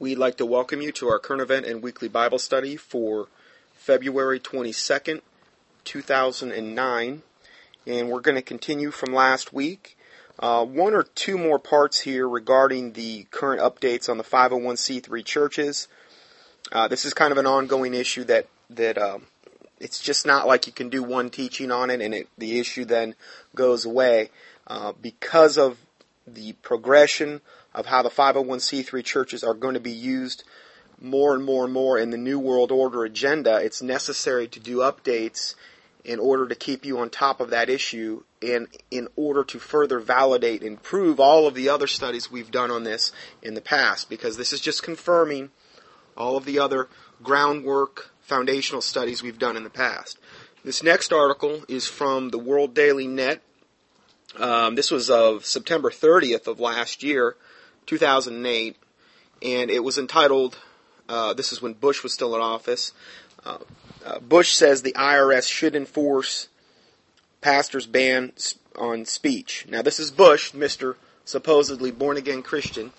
We'd like to welcome you to our current event and weekly Bible study for February 22nd, 2009. And we're going to continue from last week. Uh, one or two more parts here regarding the current updates on the 501c3 churches. Uh, this is kind of an ongoing issue that that um, it's just not like you can do one teaching on it and it, the issue then goes away uh, because of the progression of how the 501c3 churches are going to be used more and more and more in the New World Order agenda. It's necessary to do updates in order to keep you on top of that issue and in order to further validate and prove all of the other studies we've done on this in the past because this is just confirming all of the other groundwork foundational studies we've done in the past. This next article is from the World Daily Net. Um, this was of September 30th of last year, 2008, and it was entitled, uh, this is when Bush was still in office, uh, uh, Bush says the IRS should enforce pastors' ban on speech. Now, this is Bush, Mr. supposedly born again Christian,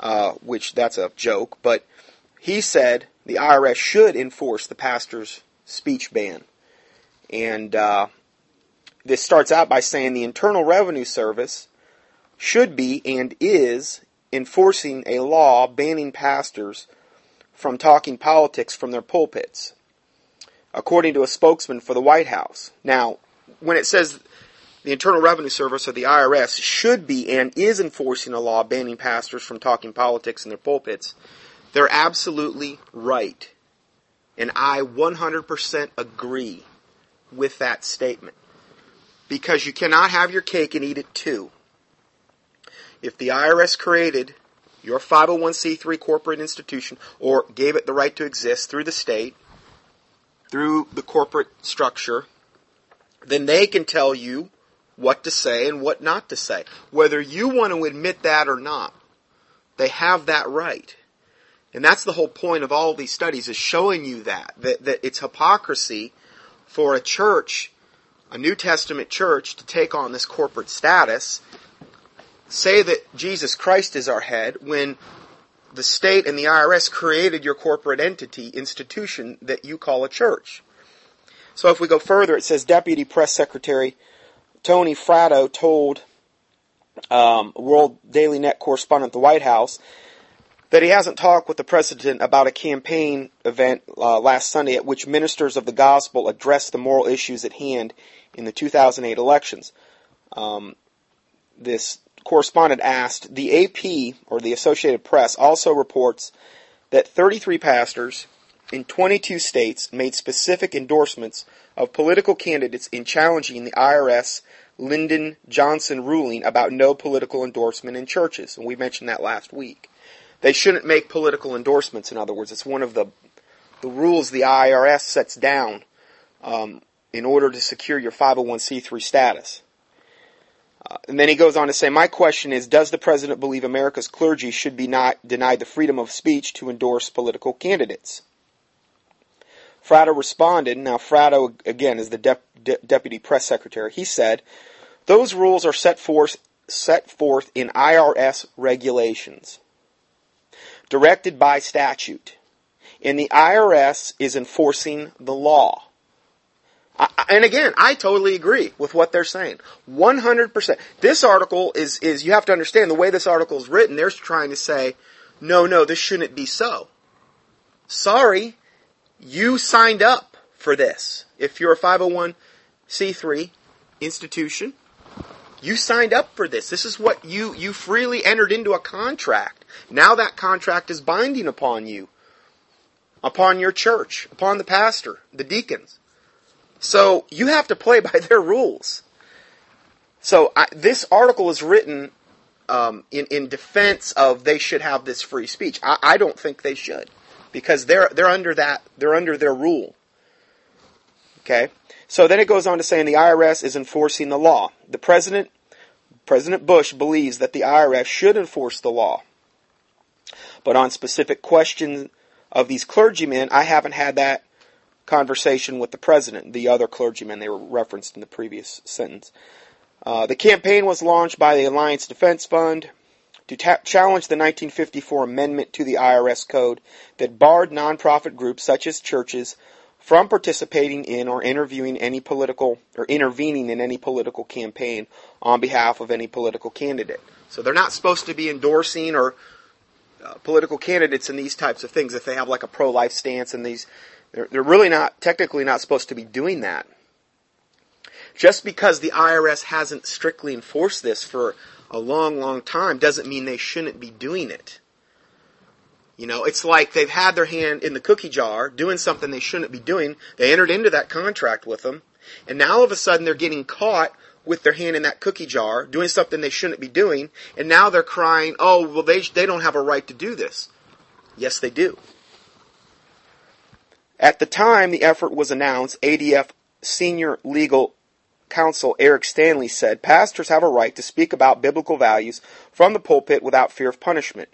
uh, which that's a joke, but he said the IRS should enforce the pastor's speech ban. And uh, this starts out by saying the Internal Revenue Service should be and is enforcing a law banning pastors from talking politics from their pulpits according to a spokesman for the White House. Now, when it says the Internal Revenue Service or the IRS should be and is enforcing a law banning pastors from talking politics in their pulpits, they're absolutely right. And I 100% agree with that statement. Because you cannot have your cake and eat it too. If the IRS created your 501c3 corporate institution or gave it the right to exist through the state, through the corporate structure, then they can tell you what to say and what not to say. Whether you want to admit that or not, they have that right. And that's the whole point of all these studies is showing you that, that, that it's hypocrisy for a church, a New Testament church, to take on this corporate status, say that Jesus Christ is our head, when the state and the IRS created your corporate entity, institution that you call a church. So if we go further, it says Deputy Press Secretary Tony Fratto told um, World Daily Net correspondent at the White House that he hasn't talked with the president about a campaign event uh, last Sunday at which ministers of the gospel addressed the moral issues at hand in the 2008 elections. Um, this correspondent asked, the AP, or the Associated Press, also reports that 33 pastors in 22 states made specific endorsements of political candidates in challenging the IRS Lyndon Johnson ruling about no political endorsement in churches. And we mentioned that last week. They shouldn't make political endorsements, in other words. It's one of the, the rules the IRS sets down um, in order to secure your 501c3 status. Uh, and then he goes on to say, My question is Does the president believe America's clergy should be not denied the freedom of speech to endorse political candidates? Fratto responded, now Fratto, again, is the de- de- deputy press secretary. He said, Those rules are set forth, set forth in IRS regulations, directed by statute. And the IRS is enforcing the law. I, and again, I totally agree with what they're saying. 100%. This article is, is, you have to understand the way this article is written, they're trying to say, no, no, this shouldn't be so. Sorry, you signed up for this. If you're a 501c3 institution, you signed up for this. This is what you, you freely entered into a contract. Now that contract is binding upon you, upon your church, upon the pastor, the deacons. So you have to play by their rules. So I, this article is written um, in in defense of they should have this free speech. I, I don't think they should because they're they're under that they're under their rule. Okay. So then it goes on to say, and the IRS is enforcing the law. The president, President Bush, believes that the IRS should enforce the law. But on specific questions of these clergymen, I haven't had that conversation with the president, the other clergymen they were referenced in the previous sentence. Uh, the campaign was launched by the Alliance Defense Fund to ta- challenge the 1954 amendment to the IRS code that barred nonprofit groups such as churches from participating in or interviewing any political or intervening in any political campaign on behalf of any political candidate. So they're not supposed to be endorsing or uh, political candidates in these types of things if they have like a pro-life stance and these they're, they're really not technically not supposed to be doing that. Just because the IRS hasn't strictly enforced this for a long, long time doesn't mean they shouldn't be doing it. You know, it's like they've had their hand in the cookie jar doing something they shouldn't be doing. They entered into that contract with them, and now all of a sudden they're getting caught with their hand in that cookie jar doing something they shouldn't be doing, and now they're crying, "Oh, well they they don't have a right to do this." Yes, they do. At the time the effort was announced, ADF senior legal counsel Eric Stanley said pastors have a right to speak about biblical values from the pulpit without fear of punishment.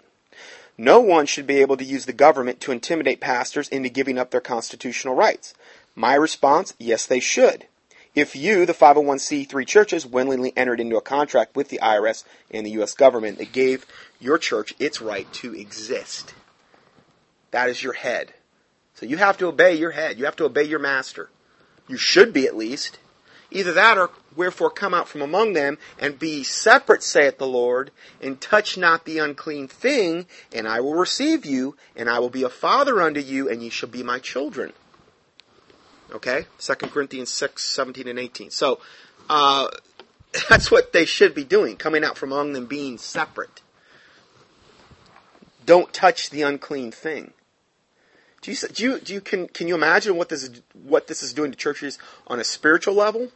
No one should be able to use the government to intimidate pastors into giving up their constitutional rights. My response, yes, they should. If you, the 501c3 churches, willingly entered into a contract with the IRS and the U.S. government that gave your church its right to exist, that is your head. So you have to obey your head. You have to obey your master. You should be at least. Either that or wherefore come out from among them and be separate, saith the Lord, and touch not the unclean thing, and I will receive you, and I will be a father unto you, and ye shall be my children. Okay? 2 Corinthians 6, 17 and 18. So, uh, that's what they should be doing, coming out from among them being separate. Don't touch the unclean thing. Do you, do you, do you can, can you imagine what this is, what this is doing to churches on a spiritual level?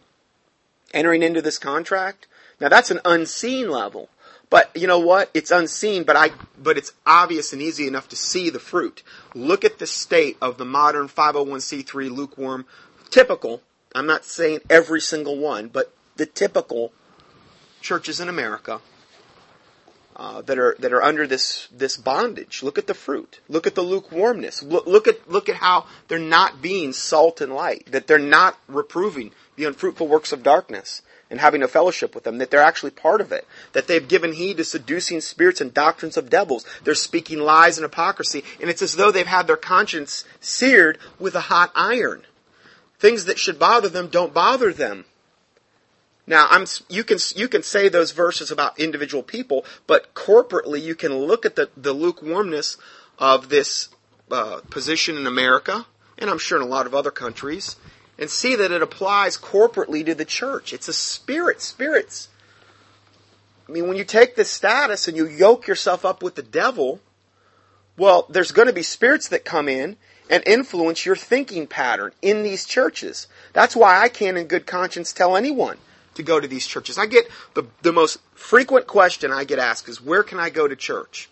entering into this contract. Now that's an unseen level. But you know what? It's unseen, but I but it's obvious and easy enough to see the fruit. Look at the state of the modern 501c3 lukewarm typical. I'm not saying every single one, but the typical churches in America uh, that are that are under this this bondage. Look at the fruit. Look at the lukewarmness. Look, look at look at how they're not being salt and light. That they're not reproving the unfruitful works of darkness and having a fellowship with them, that they're actually part of it, that they've given heed to seducing spirits and doctrines of devils. They're speaking lies and hypocrisy, and it's as though they've had their conscience seared with a hot iron. Things that should bother them don't bother them. Now, I'm, you can you can say those verses about individual people, but corporately you can look at the, the lukewarmness of this uh, position in America, and I'm sure in a lot of other countries, and see that it applies corporately to the church. It's a spirit, spirits. I mean, when you take this status and you yoke yourself up with the devil, well, there's going to be spirits that come in and influence your thinking pattern in these churches. That's why I can't in good conscience tell anyone to go to these churches. I get the, the most frequent question I get asked is, where can I go to church?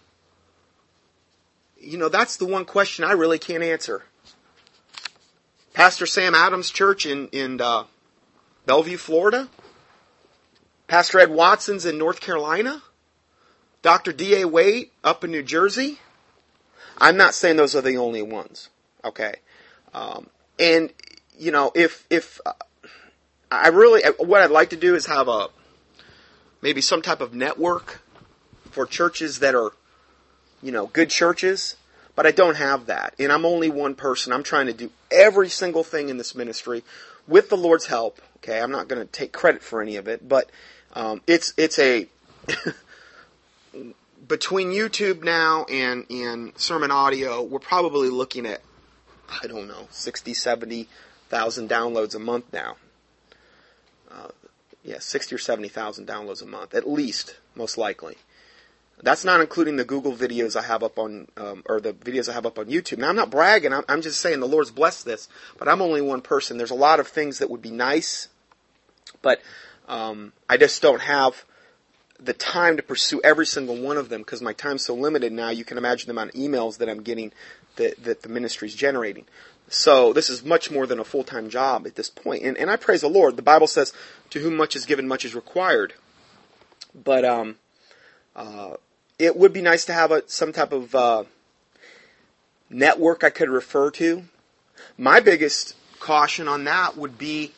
You know, that's the one question I really can't answer. Pastor Sam Adams Church in, in uh, Bellevue, Florida. Pastor Ed Watson's in North Carolina. Dr. D.A. Waite up in New Jersey. I'm not saying those are the only ones. Okay. Um, and, you know, if, if, uh, I really, what I'd like to do is have a, maybe some type of network for churches that are, you know, good churches but I don't have that. And I'm only one person. I'm trying to do every single thing in this ministry with the Lord's help. Okay, I'm not going to take credit for any of it, but um, it's it's a between YouTube now and and sermon audio, we're probably looking at I don't know 60, 70,000 downloads a month now. Yeah, 60 or 70,000 downloads a month at least, most likely. That's not including the Google videos I have up on, um, or the videos I have up on YouTube. Now, I'm not bragging. I'm, I'm just saying the Lord's blessed this, but I'm only one person. There's a lot of things that would be nice, but um, I just don't have the time to pursue every single one of them because my time's so limited now. You can imagine the amount of emails that I'm getting that, that the ministry's generating. So this is much more than a full-time job at this point. And, and I praise the Lord. The Bible says, to whom much is given, much is required. But, um, uh, it would be nice to have a, some type of uh, network I could refer to. My biggest caution on that would be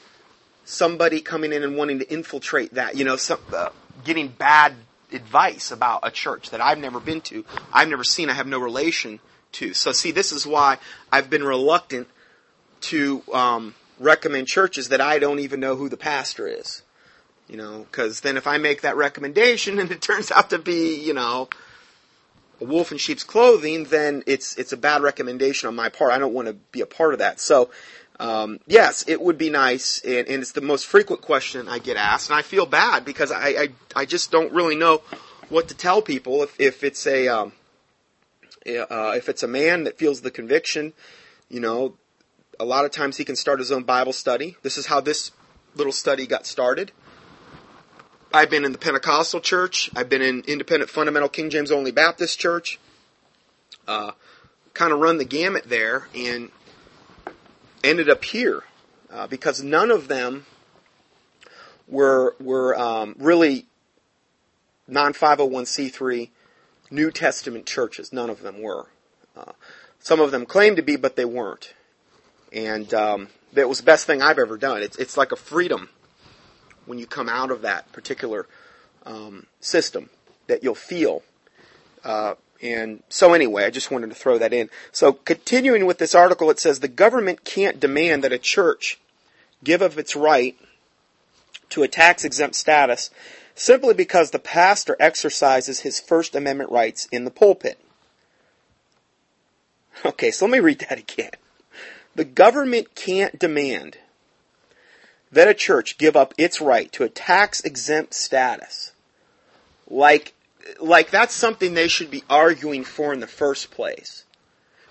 somebody coming in and wanting to infiltrate that. You know, some, uh, getting bad advice about a church that I've never been to, I've never seen, I have no relation So see, this is why I've been reluctant to um, recommend churches that I don't even know who the pastor is. You know, because then if I make that recommendation and it turns out to be, you know, a wolf in sheep's clothing, then it's it's a bad recommendation on my part. I don't want to be a part of that. So, um, yes, it would be nice, and, and, it's the most frequent question I get asked, and I feel bad because I I, I just don't really know what to tell people if if it's a um, uh, if it's a man that feels the conviction, you know, a lot of times he can start his own Bible study. This is how this little study got started. I've been in the Pentecostal church. I've been in Independent Fundamental King James Only Baptist Church. Uh, kind of run the gamut there and ended up here uh, because none of them were were um, really non 501c3 New Testament churches. None of them were. Uh, some of them claimed to be, but they weren't. And um, was the best thing I've ever done. It's, it's like a freedom when you come out of that particular um, system that you'll feel. Uh, and so anyway, I just wanted to throw that in. So continuing with this article, it says the government can't demand that a church give up its right to a tax exempt status simply because the pastor exercises his First Amendment rights in the pulpit. Okay, so let me read that again. The government can't demand that a church give up its right to a tax exempt status. Like, like that's something they should be arguing for in the first place.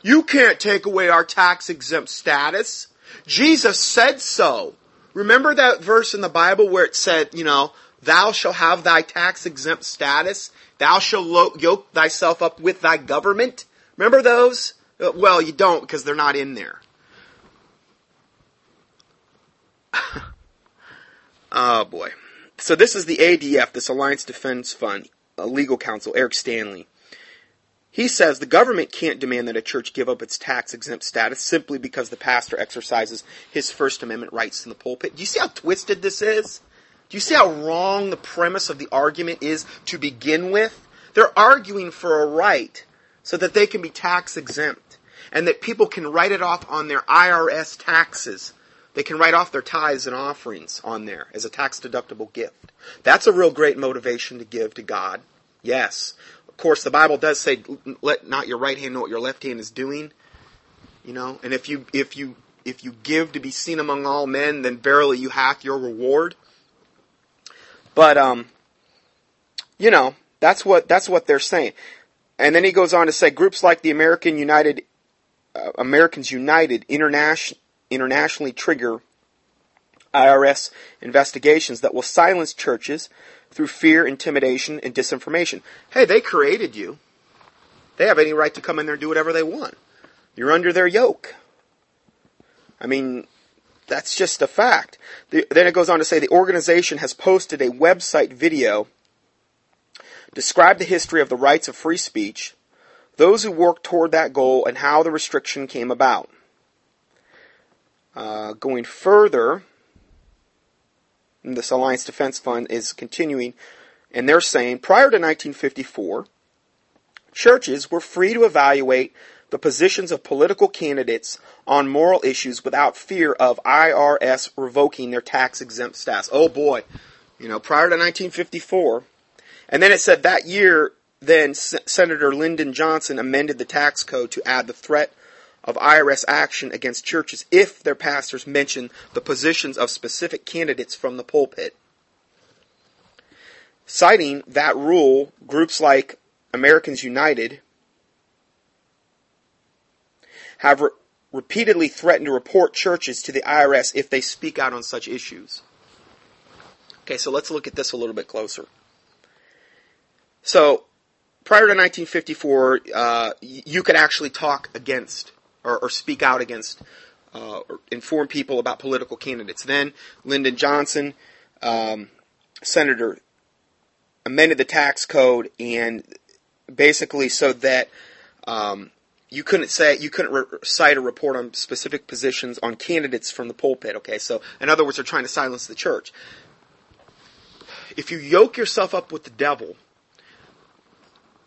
You can't take away our tax exempt status. Jesus said so. Remember that verse in the Bible where it said, you know, thou shalt have thy tax exempt status. Thou shalt yoke thyself up with thy government. Remember those? Uh, well, you don't because they're not in there. oh boy. So this is the ADF, this Alliance Defense Fund, legal counsel, Eric Stanley. He says the government can't demand that a church give up its tax exempt status simply because the pastor exercises his First Amendment rights in the pulpit. Do you see how twisted this is? Do you see how wrong the premise of the argument is to begin with? They're arguing for a right so that they can be tax exempt and that people can write it off on their IRS taxes. They can write off their tithes and offerings on there as a tax deductible gift. That's a real great motivation to give to God. Yes. Of course, the Bible does say, let not your right hand know what your left hand is doing. You know, and if you, if you, if you give to be seen among all men, then verily you hath your reward. But um, you know, that's what that's what they're saying. And then he goes on to say groups like the American United uh, Americans United internation, internationally trigger IRS investigations that will silence churches through fear, intimidation, and disinformation. Hey, they created you. They have any right to come in there and do whatever they want. You're under their yoke. I mean, that's just a fact. The, then it goes on to say the organization has posted a website video describe the history of the rights of free speech, those who worked toward that goal, and how the restriction came about. Uh, going further, this Alliance Defense Fund is continuing, and they're saying prior to 1954, churches were free to evaluate the positions of political candidates on moral issues without fear of IRS revoking their tax exempt status. Oh boy, you know, prior to 1954. And then it said that year, then S- Senator Lyndon Johnson amended the tax code to add the threat of IRS action against churches if their pastors mention the positions of specific candidates from the pulpit. Citing that rule, groups like Americans United have re- repeatedly threatened to report churches to the IRS if they speak out on such issues. Okay, so let's look at this a little bit closer. So, prior to 1954, uh, you could actually talk against or, or speak out against uh, or inform people about political candidates. Then Lyndon Johnson, um, Senator, amended the tax code and basically so that um, you couldn't say you couldn't re- cite a report on specific positions on candidates from the pulpit. Okay, so in other words, they're trying to silence the church. If you yoke yourself up with the devil,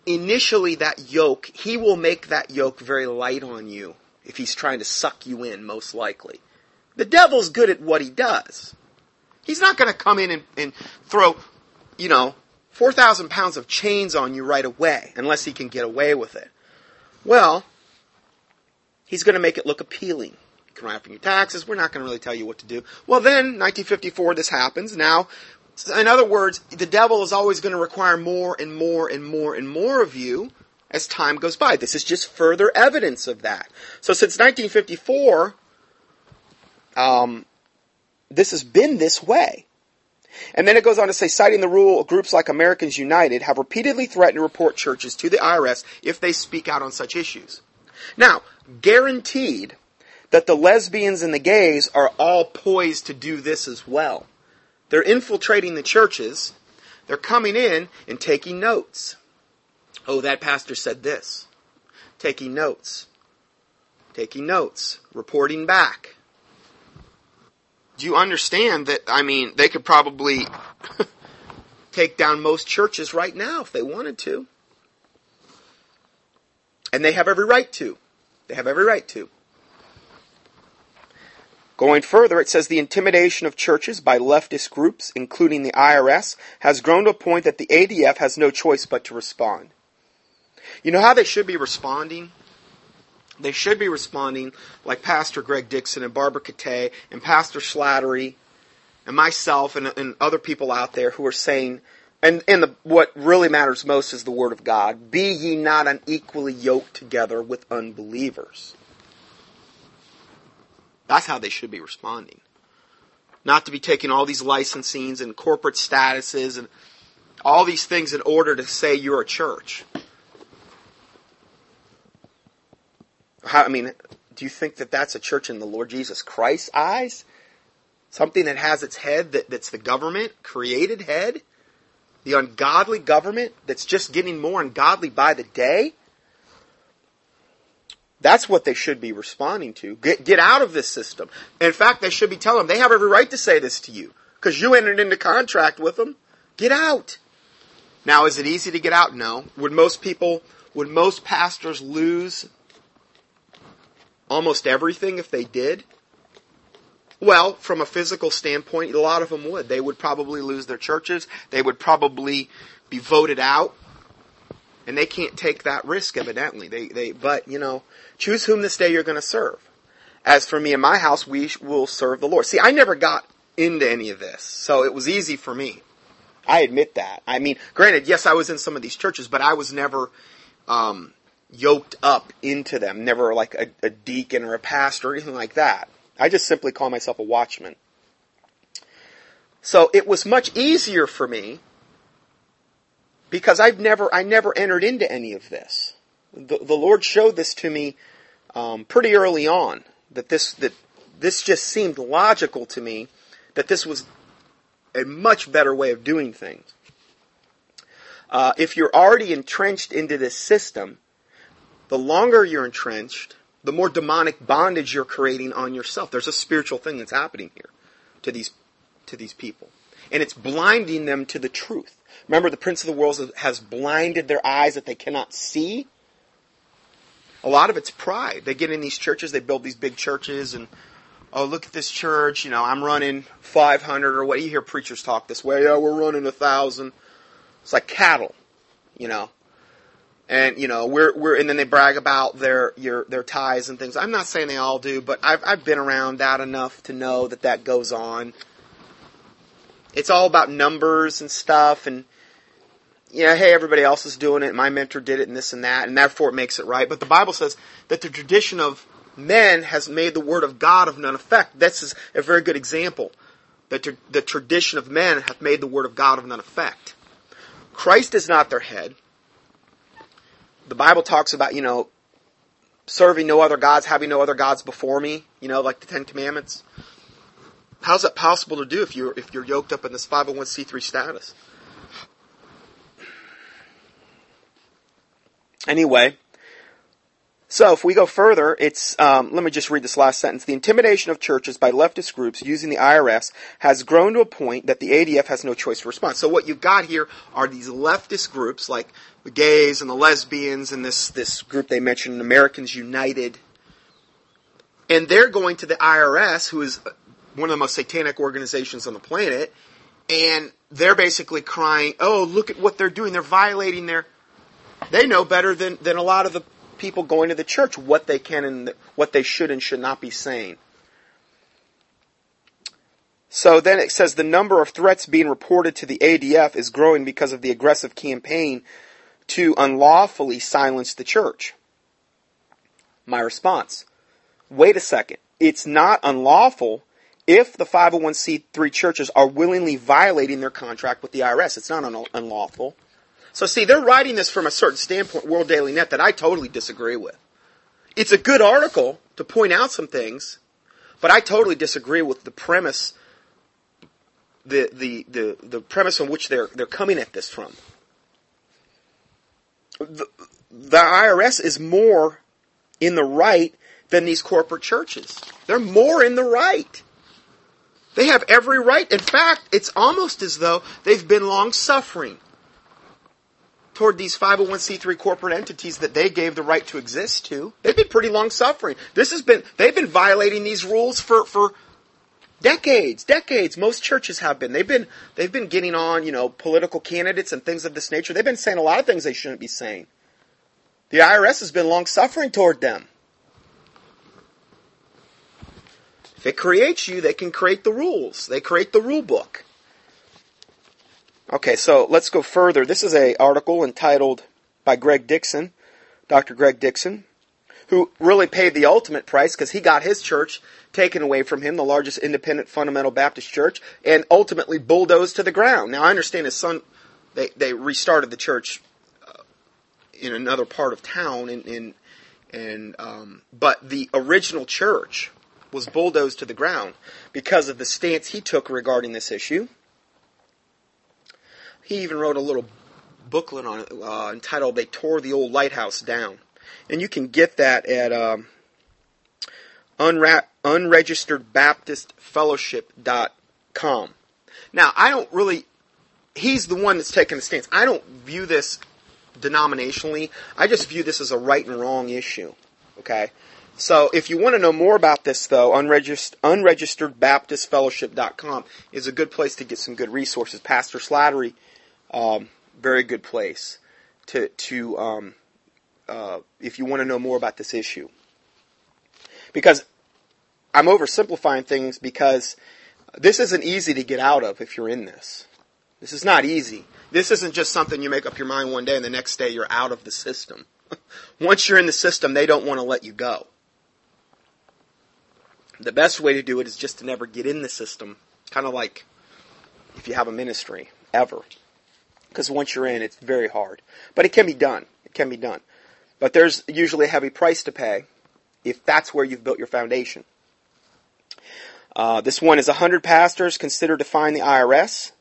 initially that yoke, he will make that yoke very light on you if he's trying to suck you in, most likely. The devil's good at what he does. He's not going to come in and, and throw, you know, 4,000 pounds of chains on you right away, unless he can get away with it. Well, he's going to make it look appealing. You can write up your taxes. We're not going to really tell you what to do. Well, then, 1954, this happens. Now, in other words, the devil is always going to require more and more and more and more of you as time goes by. This is just further evidence of that. So since 1954, um, this has been this way. And then it goes on to say, citing the rule, groups like Americans United have repeatedly threatened to report churches to the IRS if they speak out on such issues. Now, guaranteed that the lesbians and the gays are all poised to do this as well. They're infiltrating the churches. They're coming in and taking notes. Oh, that pastor said this. Taking notes. Taking notes. Reporting back. Do you understand that, I mean, they could probably take down most churches right now if they wanted to. And they have every right to. They have every right to. Going further, it says the intimidation of churches by leftist groups, including the IRS, has grown to a point that the ADF has no choice but to respond. You know how they should be responding? They should be responding like Pastor Greg Dixon and Barbara Catay and Pastor Slattery and myself and, and other people out there who are saying, and, and the, what really matters most is the Word of God. Be ye not unequally yoked together with unbelievers. That's how they should be responding. Not to be taking all these licensings and corporate statuses and all these things in order to say you're a church. How, I mean, do you think that that's a church in the Lord Jesus Christ's eyes? Something that has its head that, that's the government, created head? The ungodly government that's just getting more ungodly by the day? That's what they should be responding to. Get, get out of this system. In fact, they should be telling them they have every right to say this to you because you entered into contract with them. Get out. Now, is it easy to get out? No. Would most people, would most pastors lose almost everything if they did? Well, from a physical standpoint, a lot of them would. They would probably lose their churches. They would probably be voted out. And they can't take that risk, evidently. They, they, but, you know, choose whom this day you're going to serve. As for me and my house, we will serve the Lord. See, I never got into any of this, so it was easy for me. I admit that. I mean, granted, yes, I was in some of these churches, but I was never um, yoked up into them. Never like a, a deacon or a pastor or anything like that. I just simply call myself a watchman. So it was much easier for me because I've never, I never entered into any of this. The, the Lord showed this to me um, pretty early on that this that this just seemed logical to me that this was a much better way of doing things. Uh, if you're already entrenched into this system, the longer you're entrenched, the more demonic bondage you're creating on yourself. There's a spiritual thing that's happening here to these to these people, and it's blinding them to the truth. Remember, the prince of the world has blinded their eyes that they cannot see. A lot of it's pride. They get in these churches, they build these big churches, and oh, look at this church. You know, I'm running 500 or what. You hear preachers talk this way. Yeah, we're running a thousand. It's like cattle, you know and you know we're we're and then they brag about their your their ties and things. I'm not saying they all do, but I've I've been around that enough to know that that goes on. It's all about numbers and stuff, and yeah, hey, everybody else is doing it. My mentor did it, and this and that, and therefore it makes it right. But the Bible says that the tradition of men has made the word of God of none effect. This is a very good example. That the tradition of men hath made the word of God of none effect. Christ is not their head the Bible talks about, you know, serving no other gods, having no other gods before me, you know, like the Ten Commandments. How's that possible to do if you're if you're yoked up in this 501c3 status? Anyway, So if we go further, it's um, let me just read this last sentence. The intimidation of churches by leftist groups using the IRS has grown to a point that the ADF has no choice to respond. So what you've got here are these leftist groups like the gays and the lesbians and this this group they mentioned, Americans United, and they're going to the IRS, who is one of the most satanic organizations on the planet, and they're basically crying, "Oh, look at what they're doing! They're violating their." They know better than than a lot of the people going to the church what they can and what they should and should not be saying. So then it says the number of threats being reported to the ADF is growing because of the aggressive campaign to unlawfully silence the church. My response wait a second. It's not unlawful if the 501c3 churches are willingly violating their contract with the IRS. It's not un- unlawful. So see, they're writing this from a certain standpoint, World Daily Net, that I totally disagree with. It's a good article to point out some things, but I totally disagree with the premise, the, the, the, the premise on which they're, they're coming at this from. The, the IRS is more in the right than these corporate churches. They're more in the right. They have every right. In fact, it's almost as though they've been long suffering toward these 501c3 corporate entities that they gave the right to exist to. They've been pretty long suffering. This has been, they've been violating these rules for, for decades, decades. Most churches have been. They've been, they've been getting on, you know, political candidates and things of this nature. They've been saying a lot of things they shouldn't be saying. The IRS has been long suffering toward them. If it creates you, they can create the rules. They create the rule book. Okay, so let's go further. This is a article entitled by Greg Dixon, Dr. Greg Dixon, who really paid the ultimate price because he got his church taken away from him, the largest independent fundamental Baptist church, and ultimately bulldozed to the ground. Now I understand his son, they, they restarted the church uh, in another part of town, in and um, but the original church was bulldozed to the ground because of the stance he took regarding this issue. He even wrote a little booklet on it uh, entitled "They Tore the Old Lighthouse Down," and you can get that at um, unra- unregisteredbaptistfellowship.com. Now, I don't really. He's the one that's taking the stance. I don't view this denominationally. I just view this as a right and wrong issue. Okay. So if you want to know more about this, though, unregistered, unregisteredbaptistfellowship.com is a good place to get some good resources. Pastor Slattery um, very good place to to um, uh, if you want to know more about this issue. Because I'm oversimplifying things because this isn't easy to get out of if you're in this. This is not easy. This isn't just something you make up your mind one day and the next day you're out of the system. Once you're in the system, they don't want to let you go. The best way to do it is just to never get in the system, kind of like if you have a ministry, ever because once you're in, it's very hard. But it can be done. It can be done. But there's usually a heavy price to pay if that's where you've built your foundation. Uh, this one is 100 pastors consider find the IRS.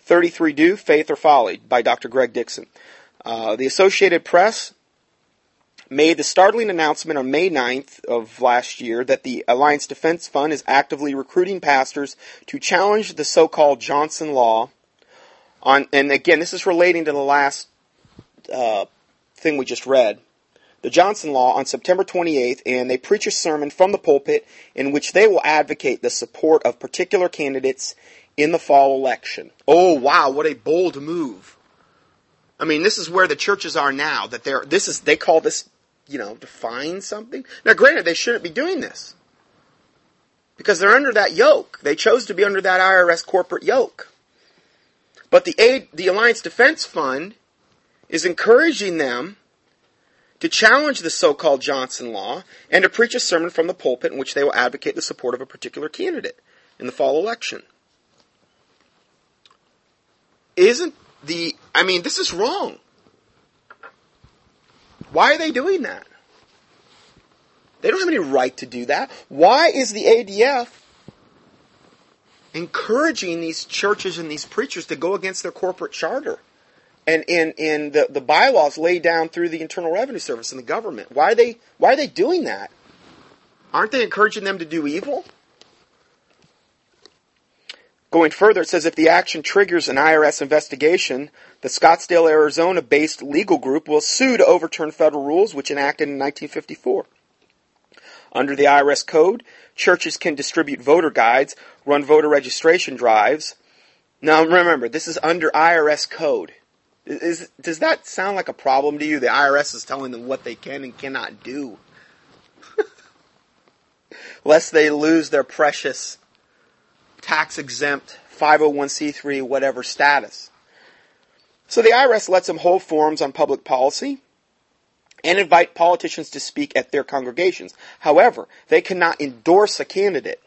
33 do, faith or folly, by Dr. Greg Dixon. Uh, the Associated Press made the startling announcement on May 9th of last year that the Alliance Defense Fund is actively recruiting pastors to challenge the so-called Johnson Law on, and again, this is relating to the last uh, thing we just read. The Johnson Law on September 28th, and they preach a sermon from the pulpit in which they will advocate the support of particular candidates in the fall election. Oh wow, what a bold move! I mean, this is where the churches are now. That they're this is they call this, you know, define something. Now, granted, they shouldn't be doing this because they're under that yoke. They chose to be under that IRS corporate yoke. But the aid, the Alliance Defense Fund is encouraging them to challenge the so-called Johnson Law and to preach a sermon from the pulpit in which they will advocate the support of a particular candidate in the fall election. Isn't the, I mean, this is wrong. Why are they doing that? They don't have any right to do that. Why is the ADF encouraging these churches and these preachers to go against their corporate charter. and in in the, the bylaws laid down through the Internal Revenue Service and the government. Why are they why are they doing that? Aren't they encouraging them to do evil? Going further, it says if the action triggers an IRS investigation, the Scottsdale, Arizona based legal group will sue to overturn federal rules which enacted in 1954. Under the IRS code, churches can distribute voter guides, run voter registration drives. Now remember, this is under IRS code. Is, does that sound like a problem to you? The IRS is telling them what they can and cannot do. Lest they lose their precious tax exempt 501c3 whatever status. So the IRS lets them hold forums on public policy and invite politicians to speak at their congregations. However, they cannot endorse a candidate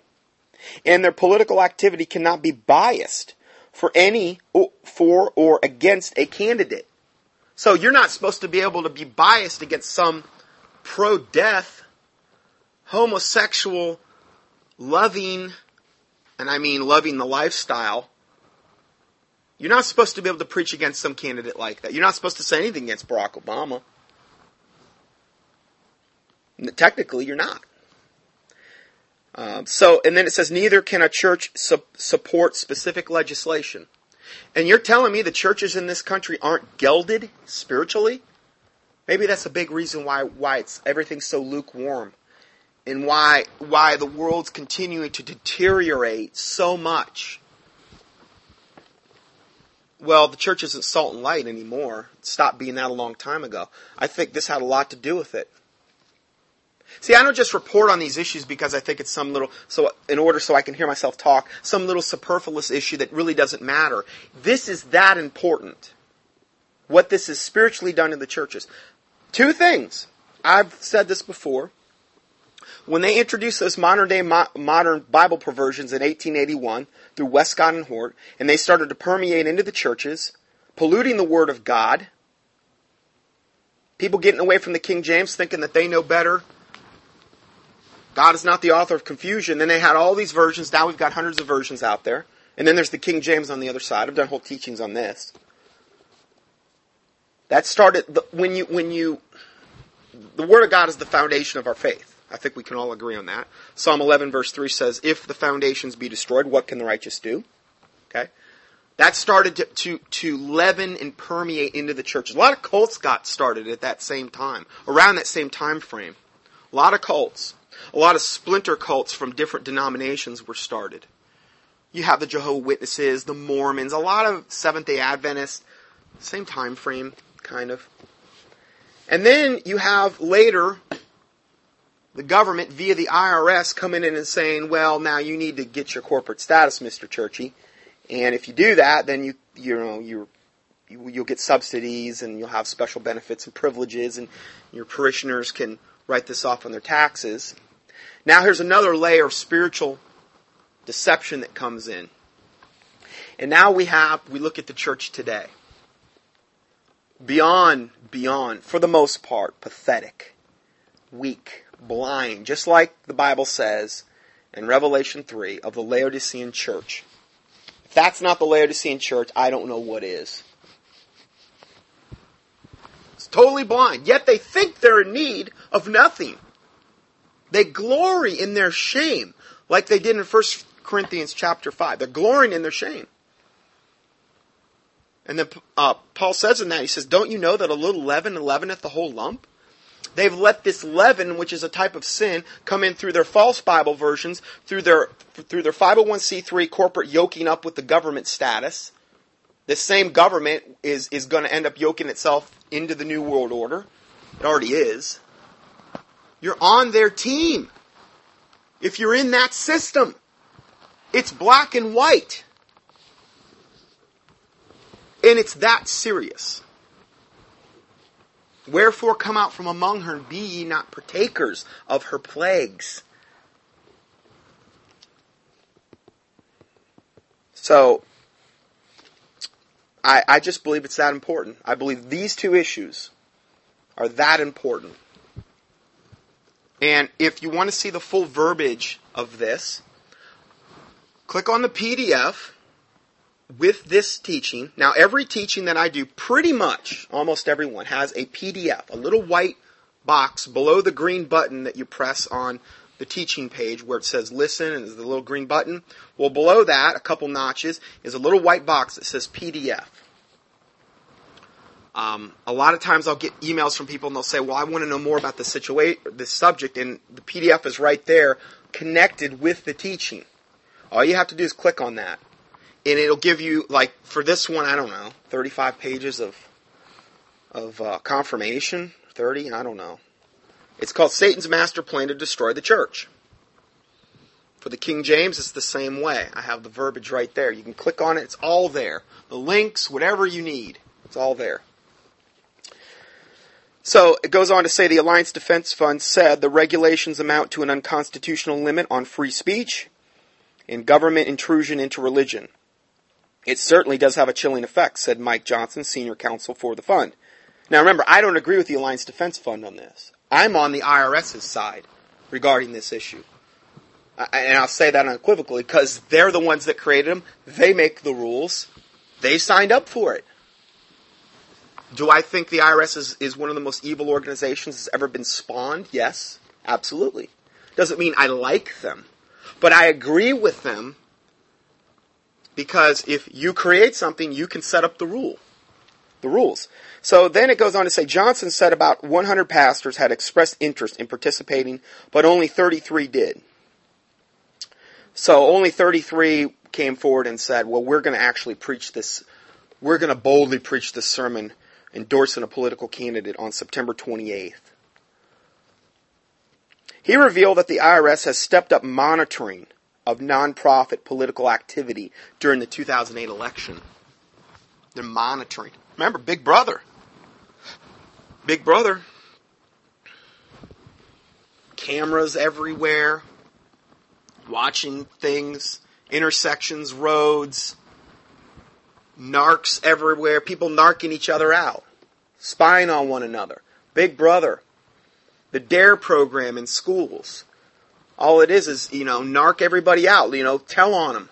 and their political activity cannot be biased for any for or against a candidate. So you're not supposed to be able to be biased against some pro-death, homosexual, loving, and I mean loving the lifestyle. You're not supposed to be able to preach against some candidate like that. You're not supposed to say anything against Barack Obama. Technically, you're not. Um, so, and then it says, neither can a church su- support specific legislation. And you're telling me the churches in this country aren't gelded spiritually? Maybe that's a big reason why why it's everything's so lukewarm, and why why the world's continuing to deteriorate so much. Well, the church isn't salt and light anymore. It stopped being that a long time ago. I think this had a lot to do with it. See, I don't just report on these issues because I think it's some little, so in order so I can hear myself talk, some little superfluous issue that really doesn't matter. This is that important. What this is spiritually done in the churches. Two things. I've said this before. When they introduced those modern day mo- modern Bible perversions in 1881 through Westcott and Hort, and they started to permeate into the churches, polluting the Word of God, people getting away from the King James thinking that they know better God is not the author of confusion. Then they had all these versions. Now we've got hundreds of versions out there. And then there's the King James on the other side. I've done whole teachings on this. That started when you when you the Word of God is the foundation of our faith. I think we can all agree on that. Psalm 11 verse 3 says, "If the foundations be destroyed, what can the righteous do?" Okay, that started to, to to leaven and permeate into the churches. A lot of cults got started at that same time, around that same time frame. A lot of cults. A lot of splinter cults from different denominations were started. You have the Jehovah Witnesses, the Mormons, a lot of Seventh Day Adventists, same time frame, kind of. And then you have later the government via the IRS coming in and saying, well, now you need to get your corporate status, Mr. Churchy. And if you do that, then you, you know, you're, you, you'll get subsidies and you'll have special benefits and privileges and your parishioners can write this off on their taxes. Now here's another layer of spiritual deception that comes in. And now we have, we look at the church today. Beyond, beyond, for the most part, pathetic, weak, blind, just like the Bible says in Revelation 3 of the Laodicean church. If that's not the Laodicean church, I don't know what is. It's totally blind. Yet they think they're in need of nothing. They glory in their shame, like they did in 1 Corinthians chapter 5. They're glorying in their shame. And then uh, Paul says in that, he says, Don't you know that a little leaven leaveneth the whole lump? They've let this leaven, which is a type of sin, come in through their false Bible versions, through their through their 501c3 corporate yoking up with the government status. This same government is is going to end up yoking itself into the new world order. It already is. You're on their team. If you're in that system, it's black and white. And it's that serious. Wherefore come out from among her and be ye not partakers of her plagues. So, I, I just believe it's that important. I believe these two issues are that important. And if you want to see the full verbiage of this, click on the PDF with this teaching, now every teaching that I do, pretty much, almost everyone, has a PDF, a little white box below the green button that you press on the teaching page where it says listen and there's the little green button. Well, below that, a couple notches, is a little white box that says PDF. Um, a lot of times I'll get emails from people and they'll say, well, I want to know more about the situation, this subject, and the PDF is right there connected with the teaching. All you have to do is click on that. And it'll give you, like, for this one, I don't know, 35 pages of, of uh, confirmation, 30, I don't know. It's called Satan's Master Plan to Destroy the Church. For the King James, it's the same way. I have the verbiage right there. You can click on it, it's all there. The links, whatever you need, it's all there. So it goes on to say the Alliance Defense Fund said the regulations amount to an unconstitutional limit on free speech and government intrusion into religion. It certainly does have a chilling effect, said Mike Johnson, senior counsel for the fund. Now remember, I don't agree with the Alliance Defense Fund on this. I'm on the IRS's side regarding this issue. And I'll say that unequivocally because they're the ones that created them. They make the rules. They signed up for it. Do I think the IRS is, is one of the most evil organizations that's ever been spawned? Yes, absolutely. Doesn't mean I like them. But I agree with them because if you create something, you can set up the rule. The rules. So then it goes on to say Johnson said about 100 pastors had expressed interest in participating, but only 33 did. So only 33 came forward and said, well, we're going to actually preach this, we're going to boldly preach this sermon endorsing a political candidate on September 28th. He revealed that the IRS has stepped up monitoring of nonprofit political activity during the 2008 election. They're monitoring. Remember, Big Brother. Big Brother. Cameras everywhere, watching things, intersections, roads, narcs everywhere, people narking each other out, spying on one another. Big Brother. The DARE program in schools. All it is is, you know, narc everybody out, you know, tell on them.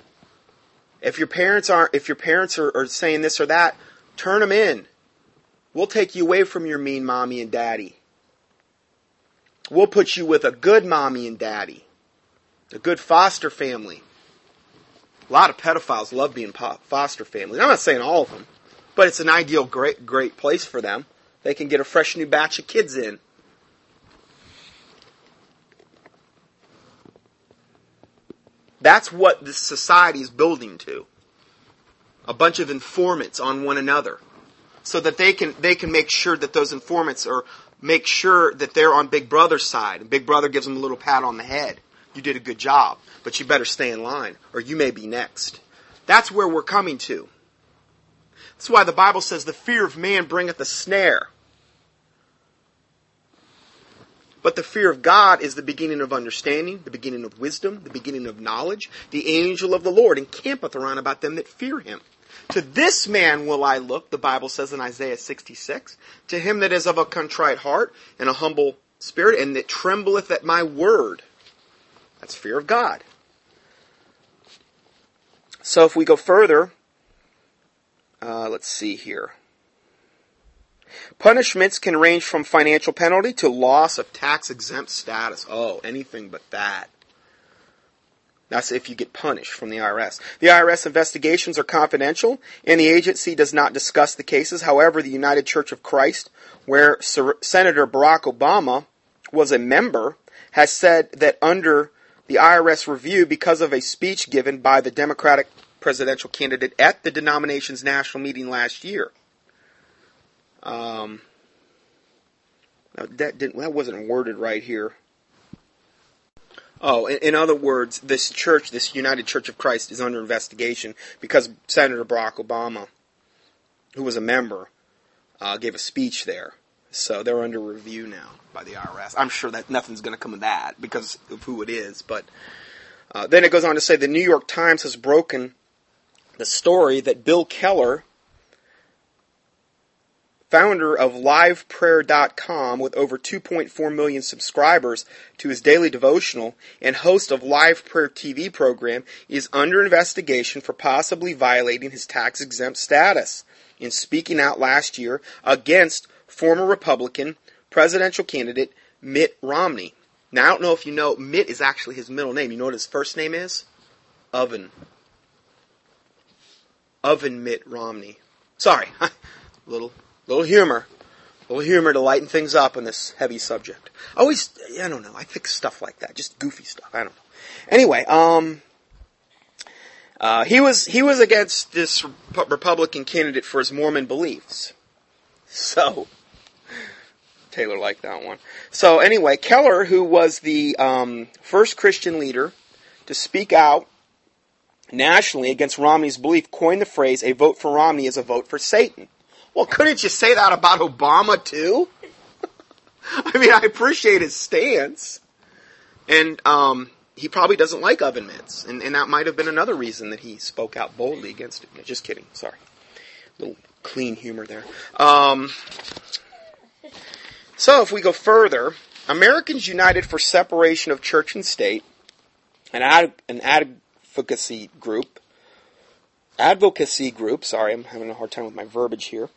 If your parents aren't, if your parents are, are saying this or that, turn them in. We'll take you away from your mean mommy and daddy. We'll put you with a good mommy and daddy, a good foster family. A lot of pedophiles love being foster families. I'm not saying all of them, but it's an ideal, great, great place for them. They can get a fresh new batch of kids in. That's what this society is building to. A bunch of informants on one another so that they can they can make sure that those informants are make sure that they're on Big Brother's side. And Big Brother gives them a little pat on the head. You did a good job, but you better stay in line, or you may be next. That's where we're coming to. That's why the Bible says the fear of man bringeth a snare. But the fear of God is the beginning of understanding, the beginning of wisdom, the beginning of knowledge. The angel of the Lord encampeth around about them that fear him. To this man will I look, the Bible says in Isaiah 66, to him that is of a contrite heart and a humble spirit, and that trembleth at my word. That's fear of God. So if we go further, uh, let's see here. Punishments can range from financial penalty to loss of tax exempt status. Oh, anything but that. That's if you get punished from the IRS. The IRS investigations are confidential, and the agency does not discuss the cases. However, the United Church of Christ, where Senator Barack Obama was a member, has said that under the IRS review, because of a speech given by the Democratic presidential candidate at the denomination's national meeting last year, um, that didn't that wasn't worded right here. Oh, in, in, other words, this church, this United Church of Christ, is under investigation because Senator Barack Obama, who was a member, uh, gave a speech there. So they're under review now by the IRS. I'm sure that nothing's going to come of that because of who it is. But uh, then it goes on to say the New York Times has broken the story that Bill Keller founder of liveprayer.com with over 2.4 million subscribers to his daily devotional and host of Live Prayer TV program, is under investigation for possibly violating his tax exempt status in speaking out last year against former Republican presidential candidate Mitt Romney. Now, I don't know if you know, Mitt is actually his middle name. You know what his first name is? Oven. Oven Mitt Romney. Sorry, little little humor, little humor to lighten things up on this heavy subject. Always, I don't know. I think stuff like that, just goofy stuff. I don't know. Anyway, um, uh, he was he was against this Republican candidate for his Mormon beliefs. So Taylor liked that one. So anyway, Keller, who was the um, first Christian leader to speak out nationally against Romney's belief, coined the phrase, a vote for Romney is a vote for Satan. Well, couldn't you say that about Obama too? I mean, I appreciate his stance. And, um, he probably doesn't like oven mitts. And, and that might have been another reason that he spoke out boldly against it. just kidding. Sorry. A little clean humor there. Um, so if we go further, Americans United for Separation of Church and State, an, ad, an advocacy group, advocacy group, sorry, I'm having a hard time with my verbiage here,